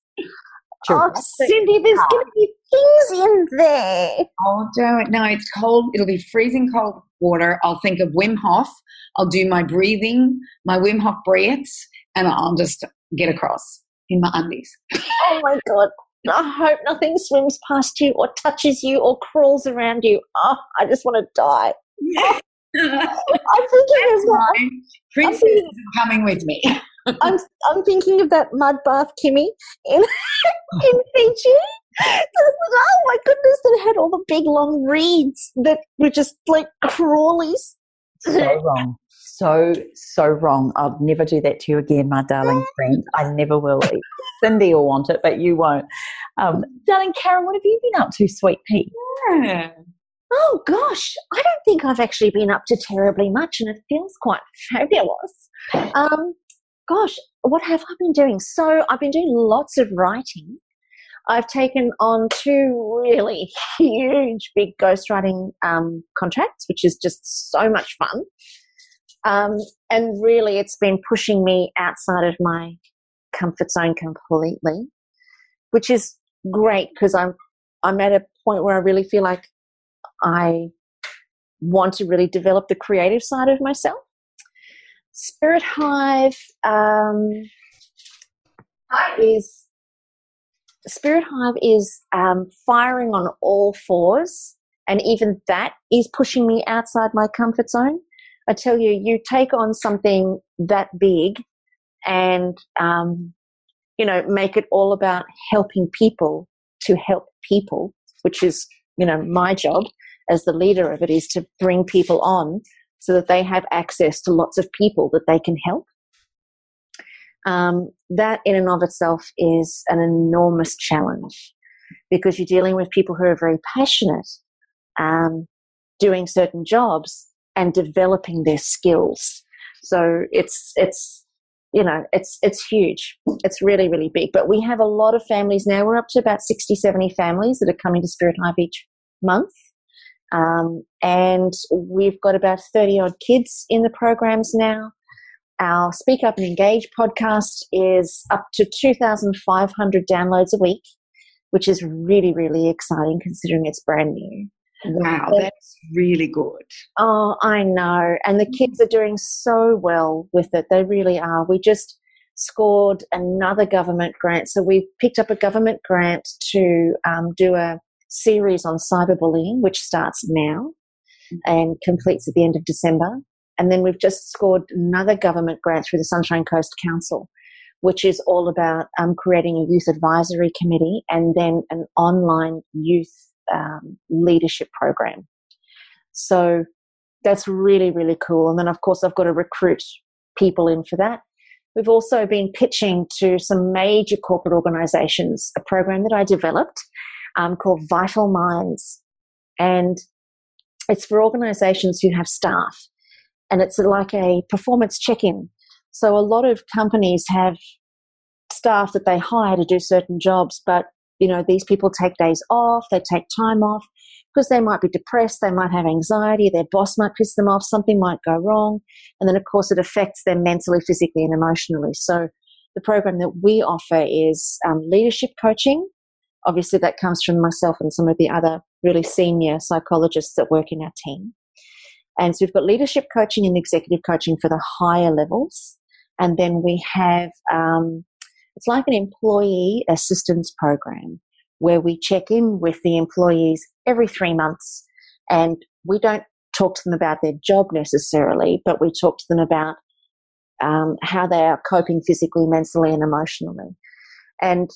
Oh, Cyndi, there's going to be things in there. Oh, don't. No, it's cold. It'll be freezing cold water. I'll think of Wim Hof. I'll do my breathing, my Wim Hof breaths, and I'll just get across in my undies. Oh, my God. I hope nothing swims past you or touches you or crawls around you. Oh, I just want to die. Yeah. I'm thinking of that. Princess thinking, is coming with me. (laughs) I'm I'm thinking of that mud bath Kimmy in (laughs) in Fiji. oh my goodness, that had all the big long reeds that were just like crawlies. So wrong. So, so wrong. I'll never do that to you again, my darling friend. I never will. Cyndi will want it, but you won't. Um, darling Karen, what have you been up to, sweet pea? Yeah. Oh gosh, I don't think I've actually been up to terribly much, and it feels quite (laughs) fabulous. Um, gosh, what have I been doing? So I've been doing lots of writing. I've taken on two really (laughs) huge, big ghostwriting um, contracts, which is just so much fun. Um, and really, it's been pushing me outside of my comfort zone completely, which is great because I'm I'm at a point where I really feel like I want to really develop the creative side of myself. Spirit Hive um, is Spirit Hive is um, firing on all fours, and even that is pushing me outside my comfort zone. I tell you, you take on something that big, and um, you know, make it all about helping people to help people, which is you know my job as the leader of it is to bring people on so that they have access to lots of people that they can help. Um, that in and of itself is an enormous challenge because you're dealing with people who are very passionate, um, doing certain jobs and developing their skills. So it's it's you know it's it's huge. It's really really big. But we have a lot of families now. We're up to about 60, 70 families that are coming to Spirit Hive each month. Um, and we've got about 30 odd kids in the programs now. Our Speak Up and Engage podcast is up to 2,500 downloads a week, which is really, really exciting considering it's brand new. Wow, that's really good. Oh, I know. And the kids are doing so well with it. They really are. We just scored another government grant. So we picked up a government grant to um, do a series on cyberbullying, which starts now and completes at the end of December. And then we've just scored another government grant through the Sunshine Coast Council, which is all about um, creating a youth advisory committee and then an online youth um, leadership program. So that's really, really cool. And then, of course, I've got to recruit people in for that. We've also been pitching to some major corporate organizations a program that I developed um, called Vital Minds. And it's for organizations who have staff. And it's like a performance check in. So a lot of companies have staff that they hire to do certain jobs, but you know, these people take days off, they take time off because they might be depressed, they might have anxiety, their boss might piss them off, something might go wrong. And then, of course, it affects them mentally, physically, and emotionally. So, the program that we offer is um, leadership coaching, obviously that comes from myself and some of the other really senior psychologists that work in our team. And so we've got leadership coaching and executive coaching for the higher levels. And then we have um, it's like an employee assistance program where we check in with the employees every three months and we don't talk to them about their job necessarily, but we talk to them about um, how they are coping physically, mentally, and emotionally, and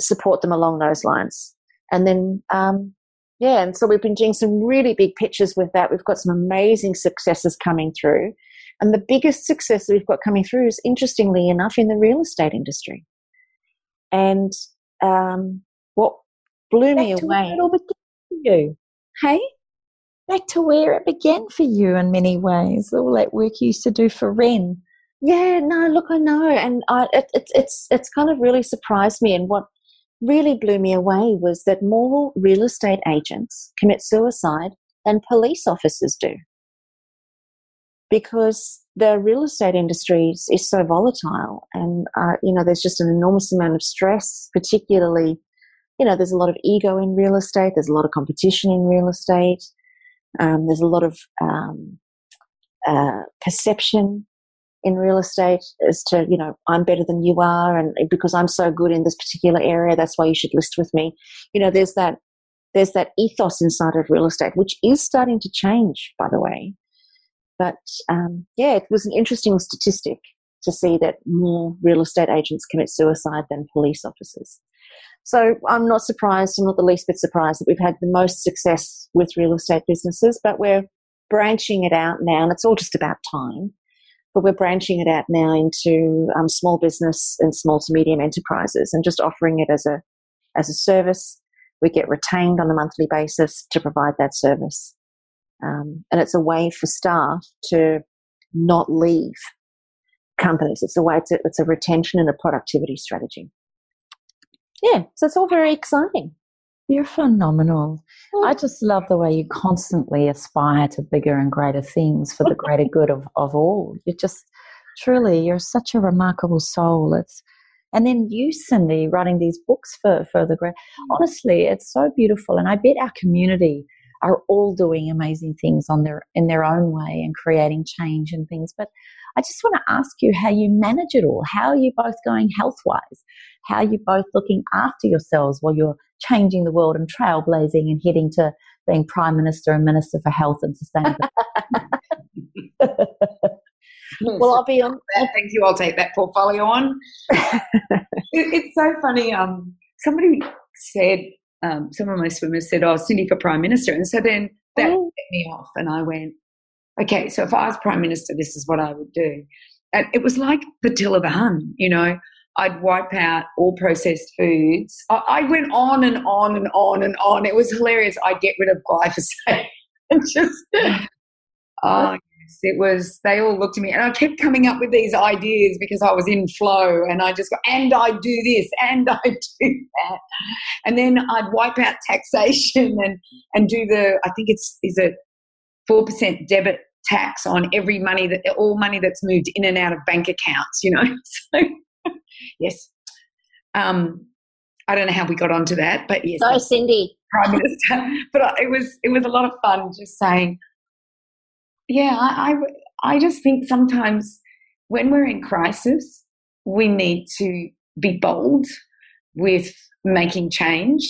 support them along those lines. And then, um, yeah, and so we've been doing some really big pitches with that. We've got some amazing successes coming through. And the biggest success that we've got coming through is, interestingly enough, in the real estate industry. And um, what blew Back me to away. where it all began for you. Hey? Back to where it began for you in many ways. All that work you used to do for Ren. Yeah, no, look, I know, and I, it, it's it's it's kind of really surprised me. And what really blew me away was that more real estate agents commit suicide than police officers do, because the real estate industry is, so volatile, and uh, you know, there's just an enormous amount of stress, particularly. You know, there's a lot of ego in real estate. There's a lot of competition in real estate. Um, there's a lot of um, uh, perception in real estate as to you know I'm better than you are, and because I'm so good in this particular area, that's why you should list with me. You know, there's that there's that ethos inside of real estate, which is starting to change, by the way. But um, yeah, it was an interesting statistic to see that more real estate agents commit suicide than police officers. So I'm not surprised, I'm not the least bit surprised that we've had the most success with real estate businesses, but we're branching it out now, and it's all just about time. But we're branching it out now into um, small business and small to medium enterprises, and just offering it as a as a service. We get retained on a monthly basis to provide that service, um, and it's a way for staff to not leave companies. It's a way. It's a, it's a retention and a productivity strategy yeah, so it's all very exciting. You're phenomenal. Oh. I just love the way you constantly aspire to bigger and greater things for the greater good of, of all. You're just truly, you're such a remarkable soul. It's and then you, Cyndi, writing these books for, for the great. Mm. Honestly, it's so beautiful. And I bet our community are all doing amazing things on their in their own way and creating change and things. But I just want to ask you how you manage it all. How are you both going health wise? How are you both looking after yourselves while you're changing the world and trailblazing and heading to being Prime Minister and Minister for Health and Sustainability? (laughs) (laughs) well, I'll be on. Thank you. I'll take that portfolio on. (laughs) it, it's so funny. Um, somebody said, um, some of my swimmers said, "Oh, Cyndi for Prime Minister," and so then that Oh. set me off, and I went, "Okay, so if I was Prime Minister, this is what I would do." And it was like Attila the Hun, you know. I'd wipe out all processed foods. I, I went on and on and on and on. It was hilarious. I'd get rid of glyphosate (laughs) and just, (laughs) oh, yes, it was, they all looked at me and I kept coming up with these ideas because I was in flow and I just go, and I do this and I (laughs) do that. And then I'd wipe out taxation and, and do the, I think it's, is it 4% debit tax on every money that, all money that's moved in and out of bank accounts, you know? (laughs) So, yes. Um, I don't know how we got onto that, but yes, So, Cyndi, prime minister. (laughs) But it was it was a lot of fun just saying, yeah, I, I I just think sometimes when we're in crisis, we need to be bold with making change.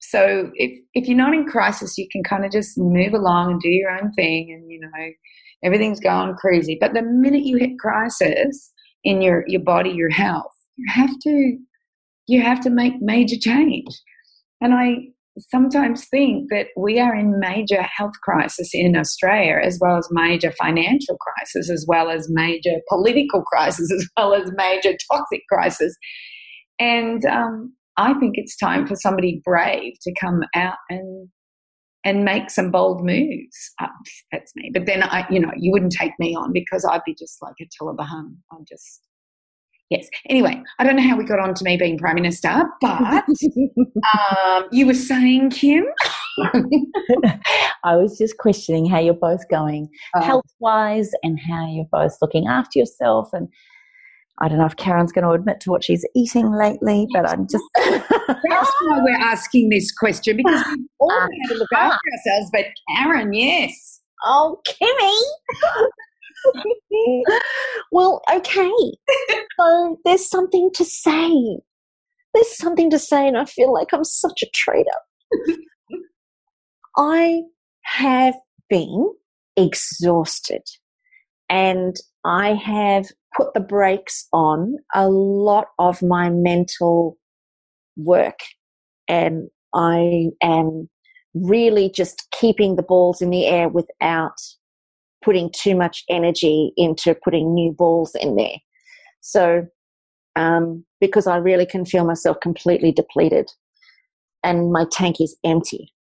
So if if you're not in crisis, you can kind of just move along and do your own thing, and you know everything's going crazy. But the minute you hit crisis in your your body, your health, you have to you have to make major change. And I sometimes think that we are in major health crisis in Australia, as well as major financial crisis, as well as major political (laughs) crisis, as well as major toxic crisis. And um, I think it's time for somebody brave to come out and and make some bold moves. Uh, that's me. But then I, you know, you wouldn't take me on because I'd be just like a the Hun. I'm just yes. Anyway, I don't know how we got on to me being prime minister, but (laughs) um, you were saying, Kim, (laughs) I was just questioning how you're both going Oh. health wise and how you're both looking after yourself. And I don't know if Karen's going to admit to what she's eating lately, but I'm just. That's why we're asking this question because we (laughs) all Uh-huh. had to look after ourselves. But Karen, yes, oh, Kimmy, (laughs) well, okay. so there's something to say. There's something to say, and I feel like I'm such a traitor. I have been exhausted and I have put the brakes on a lot of my mental work and I am really just keeping the balls in the air without putting too much energy into putting new balls in there. So, um, because I really can feel myself completely depleted and my tank is empty.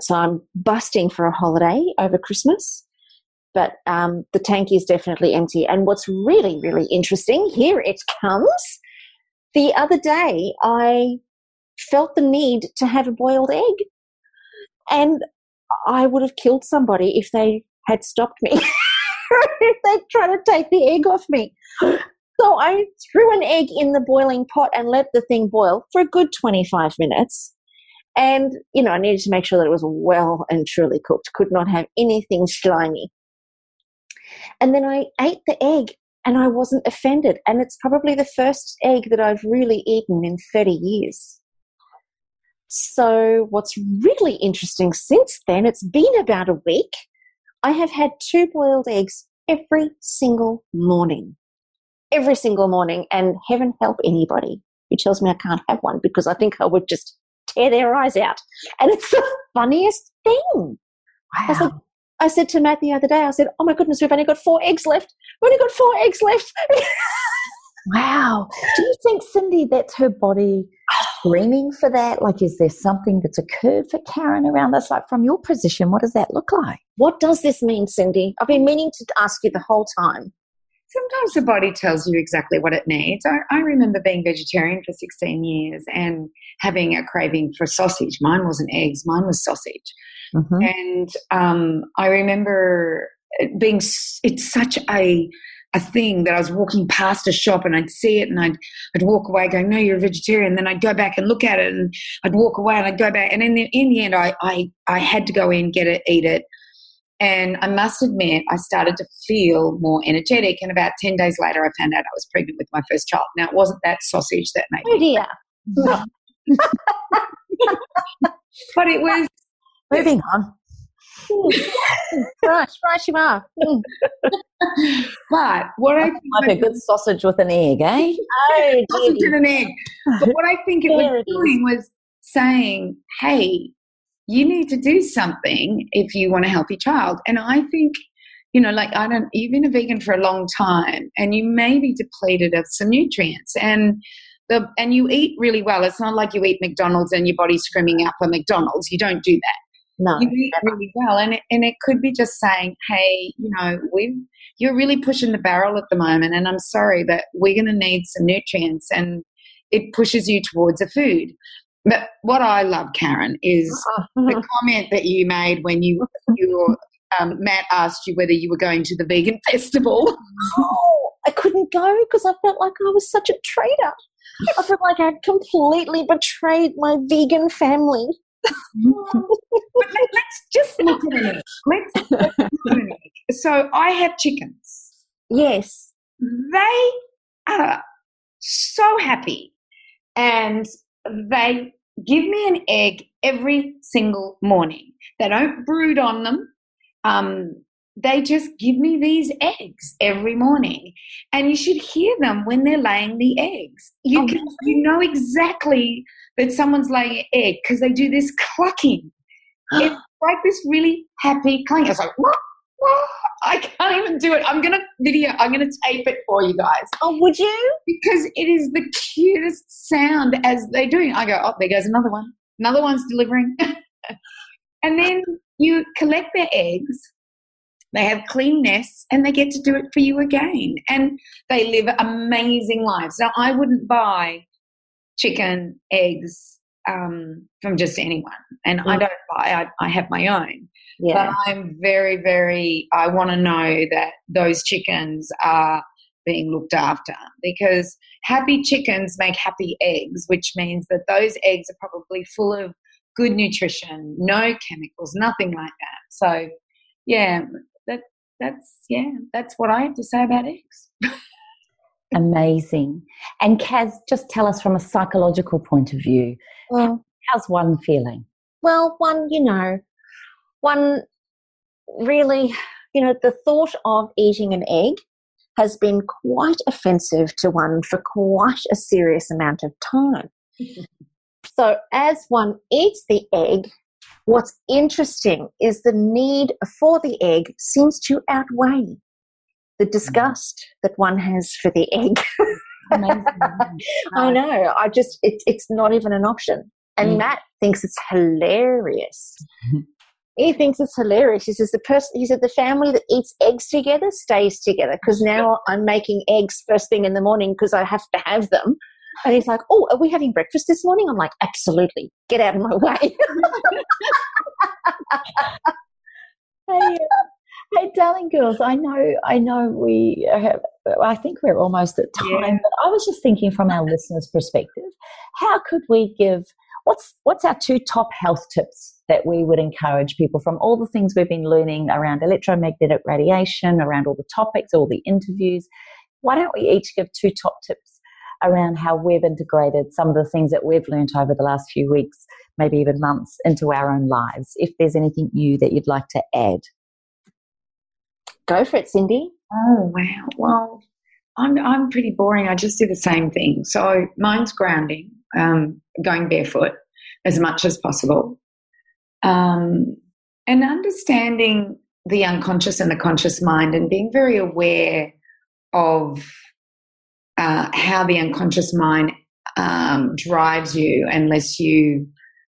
So I'm busting for a holiday over Christmas, but um, the tank is definitely empty. And what's really, really interesting, here it comes. The other day, I felt the need to have a boiled egg. And I would have killed somebody if they had stopped me, (laughs) if they'd tried to take the egg off me. So I threw an egg in the boiling pot and let the thing boil for a good 25 minutes. And, you know, I needed to make sure that it was well and truly cooked, could not have anything slimy. And then I ate the egg and I wasn't offended. And it's probably the first egg that I've really eaten in 30 years. So, what's really interesting since then, it's been about a week, I have had two boiled eggs every single morning. Every single morning. And heaven help anybody who tells me I can't have one because I think I would just tear their eyes out. And it's the funniest thing. Wow. I said, I said to Matt the other day, I said, Oh my goodness, we've only got four eggs left. We've only got four eggs left. (laughs) wow. Do you think, Cyndi, that's her body screaming for that? Like, is there something that's occurred for Karen around this? Like, from your position, what does that look like? What does this mean, Cyndi? I've been meaning to ask you the whole time. Sometimes the body tells you exactly what it needs. I, I remember being vegetarian for 16 years and having a craving for sausage. Mine wasn't eggs, mine was sausage. Mm-hmm. And um, I remember being, it's such a, a thing that I was walking past a shop and I'd see it and I'd, I'd walk away going, no, you're a vegetarian. Then I'd go back and look at it and I'd walk away and I'd go back. And in the, in the end, I, I, I had to go in, get it, eat it. And I must admit, I started to feel more energetic. And about 10 days later, I found out I was pregnant with my first child. Now, it wasn't that sausage that made oh, me. dear. (laughs) but it was Moving on. right, right you are. but what I think like a good sausage with an egg, eh? (laughs) Oh, sausage and an egg. But what I think it was doing was saying, "Hey, you need to do something if you want a healthy child." And I think, you know, like I don't. You've been a vegan for a long time, and you may be depleted of some nutrients and the, and you eat really well. It's not like you eat McDonald's and your body's screaming out for McDonald's. You don't do that. No, you eat really well, and it, and it could be just saying, "Hey, you know, we you're really pushing the barrel at the moment, and I'm sorry, but we're going to need some nutrients." And it pushes you towards a food. But what I love, Karen, is the comment that you made when you you um, Matt asked you whether you were going to the vegan (laughs) festival. Oh, I couldn't go because I felt like I was such a traitor. I felt like I'd completely betrayed my vegan family. but let's just look at an egg. Let's look at an egg. So I have chickens. Yes. They are so happy and they give me an egg every single morning. They don't brood on them. Um, they just give me these eggs every morning. And you should hear them when they're laying the eggs. You oh, can you know exactly that someone's laying an egg because they do this clucking. (gasps) It's like this really happy clucking. It's like (laughs) I can't even do it. I'm gonna video. I'm gonna tape it for you guys. Oh, would you? Because it is the cutest sound as they do. I go, oh, there goes another one. Another one's delivering. (laughs) and then you collect their eggs they have clean nests and they get to do it for you again. And they live amazing lives. Now, I wouldn't buy chicken, eggs um, from just anyone. And I don't buy, I, I have my own. Yeah. But I'm very, very, I want to know that those chickens are being looked after because happy chickens make happy eggs, which means that those eggs are probably full of good nutrition, no chemicals, nothing like that. So, yeah, that that's yeah, that's what I have to say about eggs. (laughs) Amazing. And Kaz, just tell us from a psychological point of view, well, how's one feeling? Well, one, you know, one really, you know, the thought of eating an egg has been quite offensive to one for quite a serious amount of time. (laughs) so, as one eats the egg, what's interesting is the need for the egg seems to outweigh the disgust that one has for the egg. (laughs) I know. I just, it, it's not even an option. And mm. Matt thinks it's hilarious. (laughs) he thinks it's hilarious. He says the person, he said the family that eats eggs together stays together because now I'm making eggs first thing in the morning because I have to have them. And he's like, "Oh, are we having breakfast this morning?" I'm like, "Absolutely, get out of my way." (laughs) hey, uh, hey, darling girls, I know, I know, we have. I think we're almost at time, yeah. but I was just thinking from our listeners' perspective, how could we give what's what's our two top health tips that we would encourage people from all the things we've been learning around electromagnetic radiation, around all the topics, all the interviews? Why don't we each give two top tips around how we've integrated some of the things that we've learned over the last few weeks, maybe even months, into our own lives? If there's anything new that you'd like to add, go for it, Cyndi. Oh wow! Well, I'm I'm pretty boring. I just do the same thing. So mine's grounding um, going barefoot as much as possible, um, and understanding the unconscious and the conscious mind, and being very aware of uh, how the unconscious mind um, drives you, unless you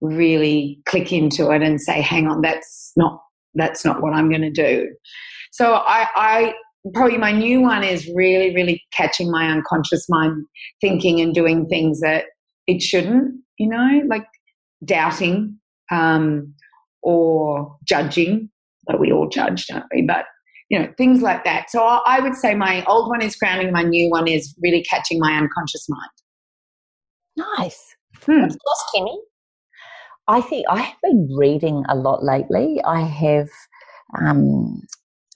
really click into it and say, "Hang on, that's not that's not what I'm going to do." So I, I probably my new one is really, really catching my unconscious mind thinking and doing things that it shouldn't, you know, like doubting um, or judging. But we all judge, don't we? But you know, things like that. So I would say my old one is grounding, my new one is really catching my unconscious mind. Nice. Hmm. What's Kimmy? I think I have been reading a lot lately. I have, um,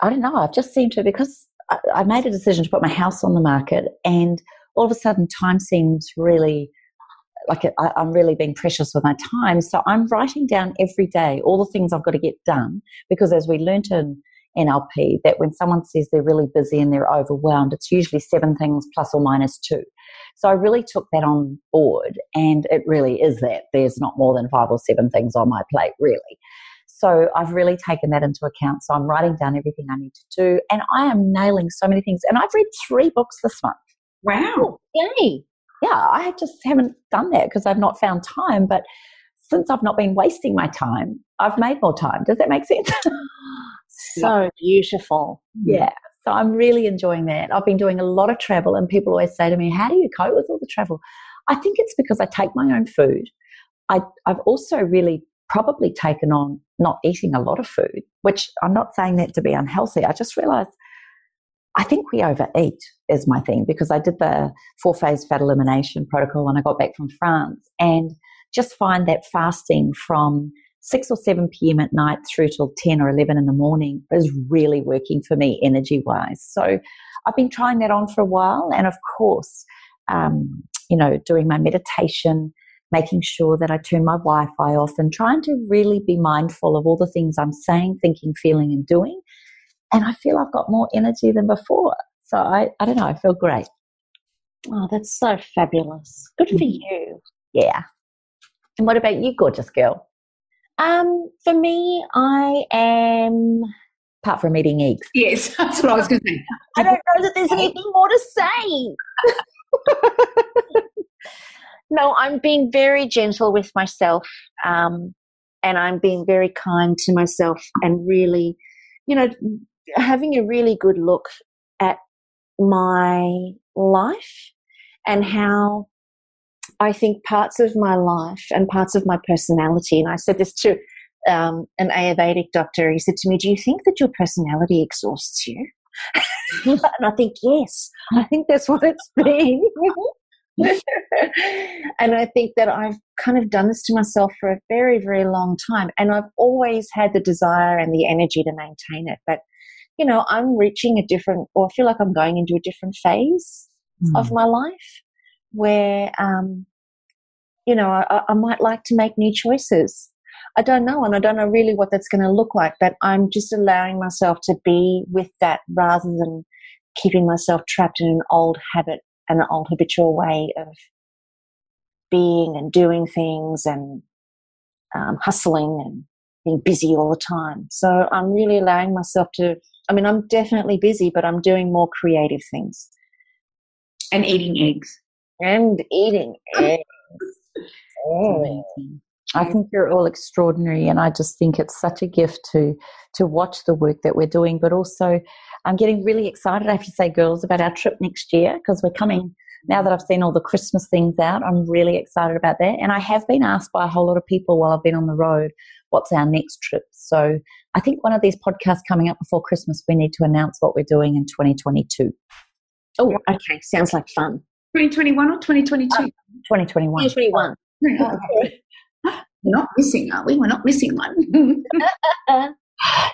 I don't know, I've just seemed to, because I, I made a decision to put my house on the market, and all of a sudden time seems really like I, am really being precious with my time. So I'm writing down every day all the things I've got to get done because as we learnt in NLP, that when someone says they're really busy and they're overwhelmed, it's usually seven things plus or minus two. So I really took that on board, and it really is that there's not more than five or seven things on my plate, really. So I've really taken that into account. So I'm writing down everything I need to do, and I am nailing so many things. And I've read three books this month. Wow! Yay! Yeah, I just haven't done that because I've not found time. But since I've not been wasting my time, I've made more time. Does that make sense? (laughs) so beautiful. Hmm. Yeah. So I'm really enjoying that. I've been doing a lot of travel, and people always say to me, How do you cope with all the travel? I think it's because I take my own food. I, I've also really probably taken on not eating a lot of food, which I'm not saying that to be unhealthy. I just realized I think we overeat is my thing because I did the four phase fat elimination protocol when I got back from France and just find that fasting from 6 or 7 p.m. at night through till 10 or 11 in the morning is really working for me energy wise. So I've been trying that on for a while. And of course, um, you know, doing my meditation, making sure that I turn my Wi Fi off and trying to really be mindful of all the things I'm saying, thinking, feeling, and doing and I feel I've got more energy than before. So I, I don't know, I feel great. Oh, that's so fabulous. Good for mm-hmm. you. Yeah. And what about you, gorgeous girl? Um, for me, I am apart from eating eggs. Yes, (laughs) that's what I was going to say. I don't know that there's anything more to say. (laughs) no, I'm being very gentle with myself, um, and I'm being very kind to myself, and really, you know, having a really good look at my life and how I think parts of my life and parts of my personality, and I said this to um, an Ayurvedic doctor, he said to me, Do you think that your personality exhausts you? (laughs) (laughs) and I think, yes, I think that's what it's (laughs) been. and I think that I've kind of done this to myself for a very, very long time. And I've always had the desire and the energy to maintain it. But you know, I'm reaching a different, or I feel like I'm going into a different phase mm. of my life where, um, you know, I, I might like to make new choices. I don't know, and I don't know really what that's going to look like, but I'm just allowing myself to be with that rather than keeping myself trapped in an old habit and an old habitual way of being and doing things and um, hustling and being busy all the time. So I'm really allowing myself to, I mean, I'm definitely busy, but I'm doing more creative things. And eating eggs. And eating eggs. oh. I think you're all extraordinary, and I just think it's such a gift to to watch the work that we're doing. But also, I'm getting really excited. I have to say, girls, about our trip next year because we're coming now that I've seen all the Christmas things out, I'm really excited about that. And I have been asked by a whole lot of people while I've been on the road, what's our next trip? So I think one of these podcasts coming up before Christmas, we need to announce what we're doing in 2022. Oh, okay. Sounds like fun. 2021 or 2022? 2021. 2021. (laughs) We're not missing, are we? We're not missing one. (laughs) (laughs)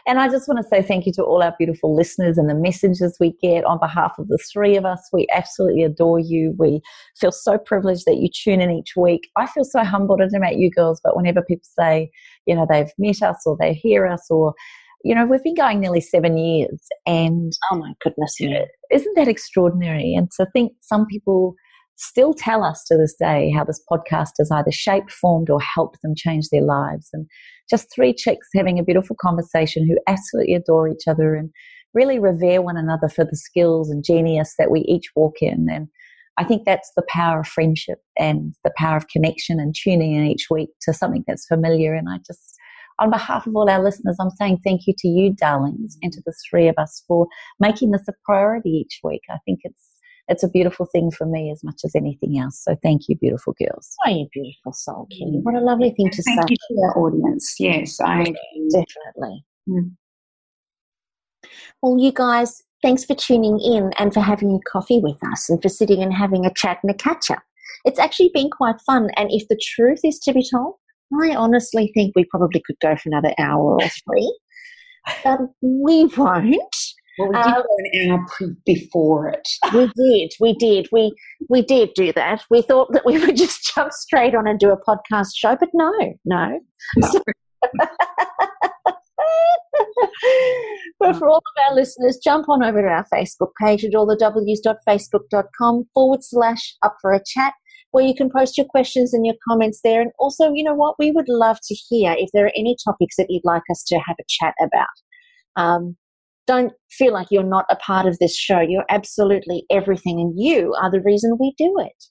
And I just want to say thank you to all our beautiful listeners and the messages we get on behalf of the three of us. We absolutely adore you. We feel so privileged that you tune in each week. I feel so humbled. I don't know about you girls, but whenever people say, you know, they've met us or they hear us or, you know, we've been going nearly seven years and. Oh my goodness. Yeah. Isn't that extraordinary? And to think some people still tell us to this day how this podcast has either shaped, formed, or helped them change their lives. And just three chicks having a beautiful conversation who absolutely adore each other and really revere one another for the skills and genius that we each walk in. And I think that's the power of friendship and the power of connection and tuning in each week to something that's familiar. And I just, on behalf of all our listeners, I'm saying thank you to you, darlings, and to the three of us for making this a priority each week. I think it's it's a beautiful thing for me as much as anything else. So thank you, beautiful girls. Oh, you beautiful soul, Kimmy. What a lovely thing to thank say. you to our audience. Yes, I definitely. Mm. Well, you guys, thanks for tuning in and for having a coffee with us and for sitting and having a chat and a catch up. It's actually been quite fun. And if the truth is to be told, I honestly think we probably could go for another hour or three. But (laughs) we won't. Well, we did um, go an hour pre- before it. we did, we did, we we did do that. We thought that we (laughs) would just jump straight on and do a podcast show, but no, no. no. (laughs) but for all of our listeners, jump on over to our Facebook page at allthews.facebook.com forward slash up for a chat, where you can post your questions and your comments there. And also, you know what? We would love to hear if there are any topics that you'd like us to have a chat about. Um, don't feel like you're not a part of this show. You're absolutely everything, and you are the reason we do it.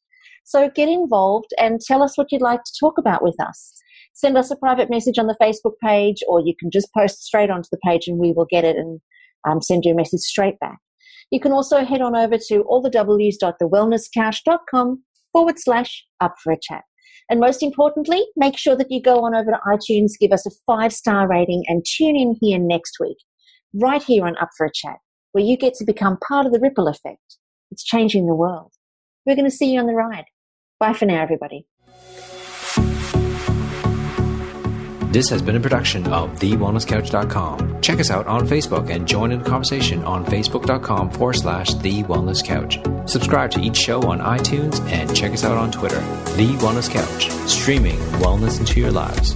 So get involved and tell us what you'd like to talk about with us. Send us a private message on the Facebook page, or you can just post straight onto the page and we will get it and um, send you a message straight back. You can also head on over to allthews.thewellnesscouch.com forward slash up for a chat. And most importantly, make sure that you go on over to iTunes, give us a five star rating, and tune in here next week right here on Up for a Chat, where you get to become part of the ripple effect. It's changing the world. We're going to see you on the ride. Bye for now, everybody. This has been a production of TheWellnessCouch.com. Check us out on Facebook and join in the conversation on Facebook.com forward slash The Wellness Couch. Subscribe to each show on iTunes and check us out on Twitter. The Wellness Couch, streaming wellness into your lives.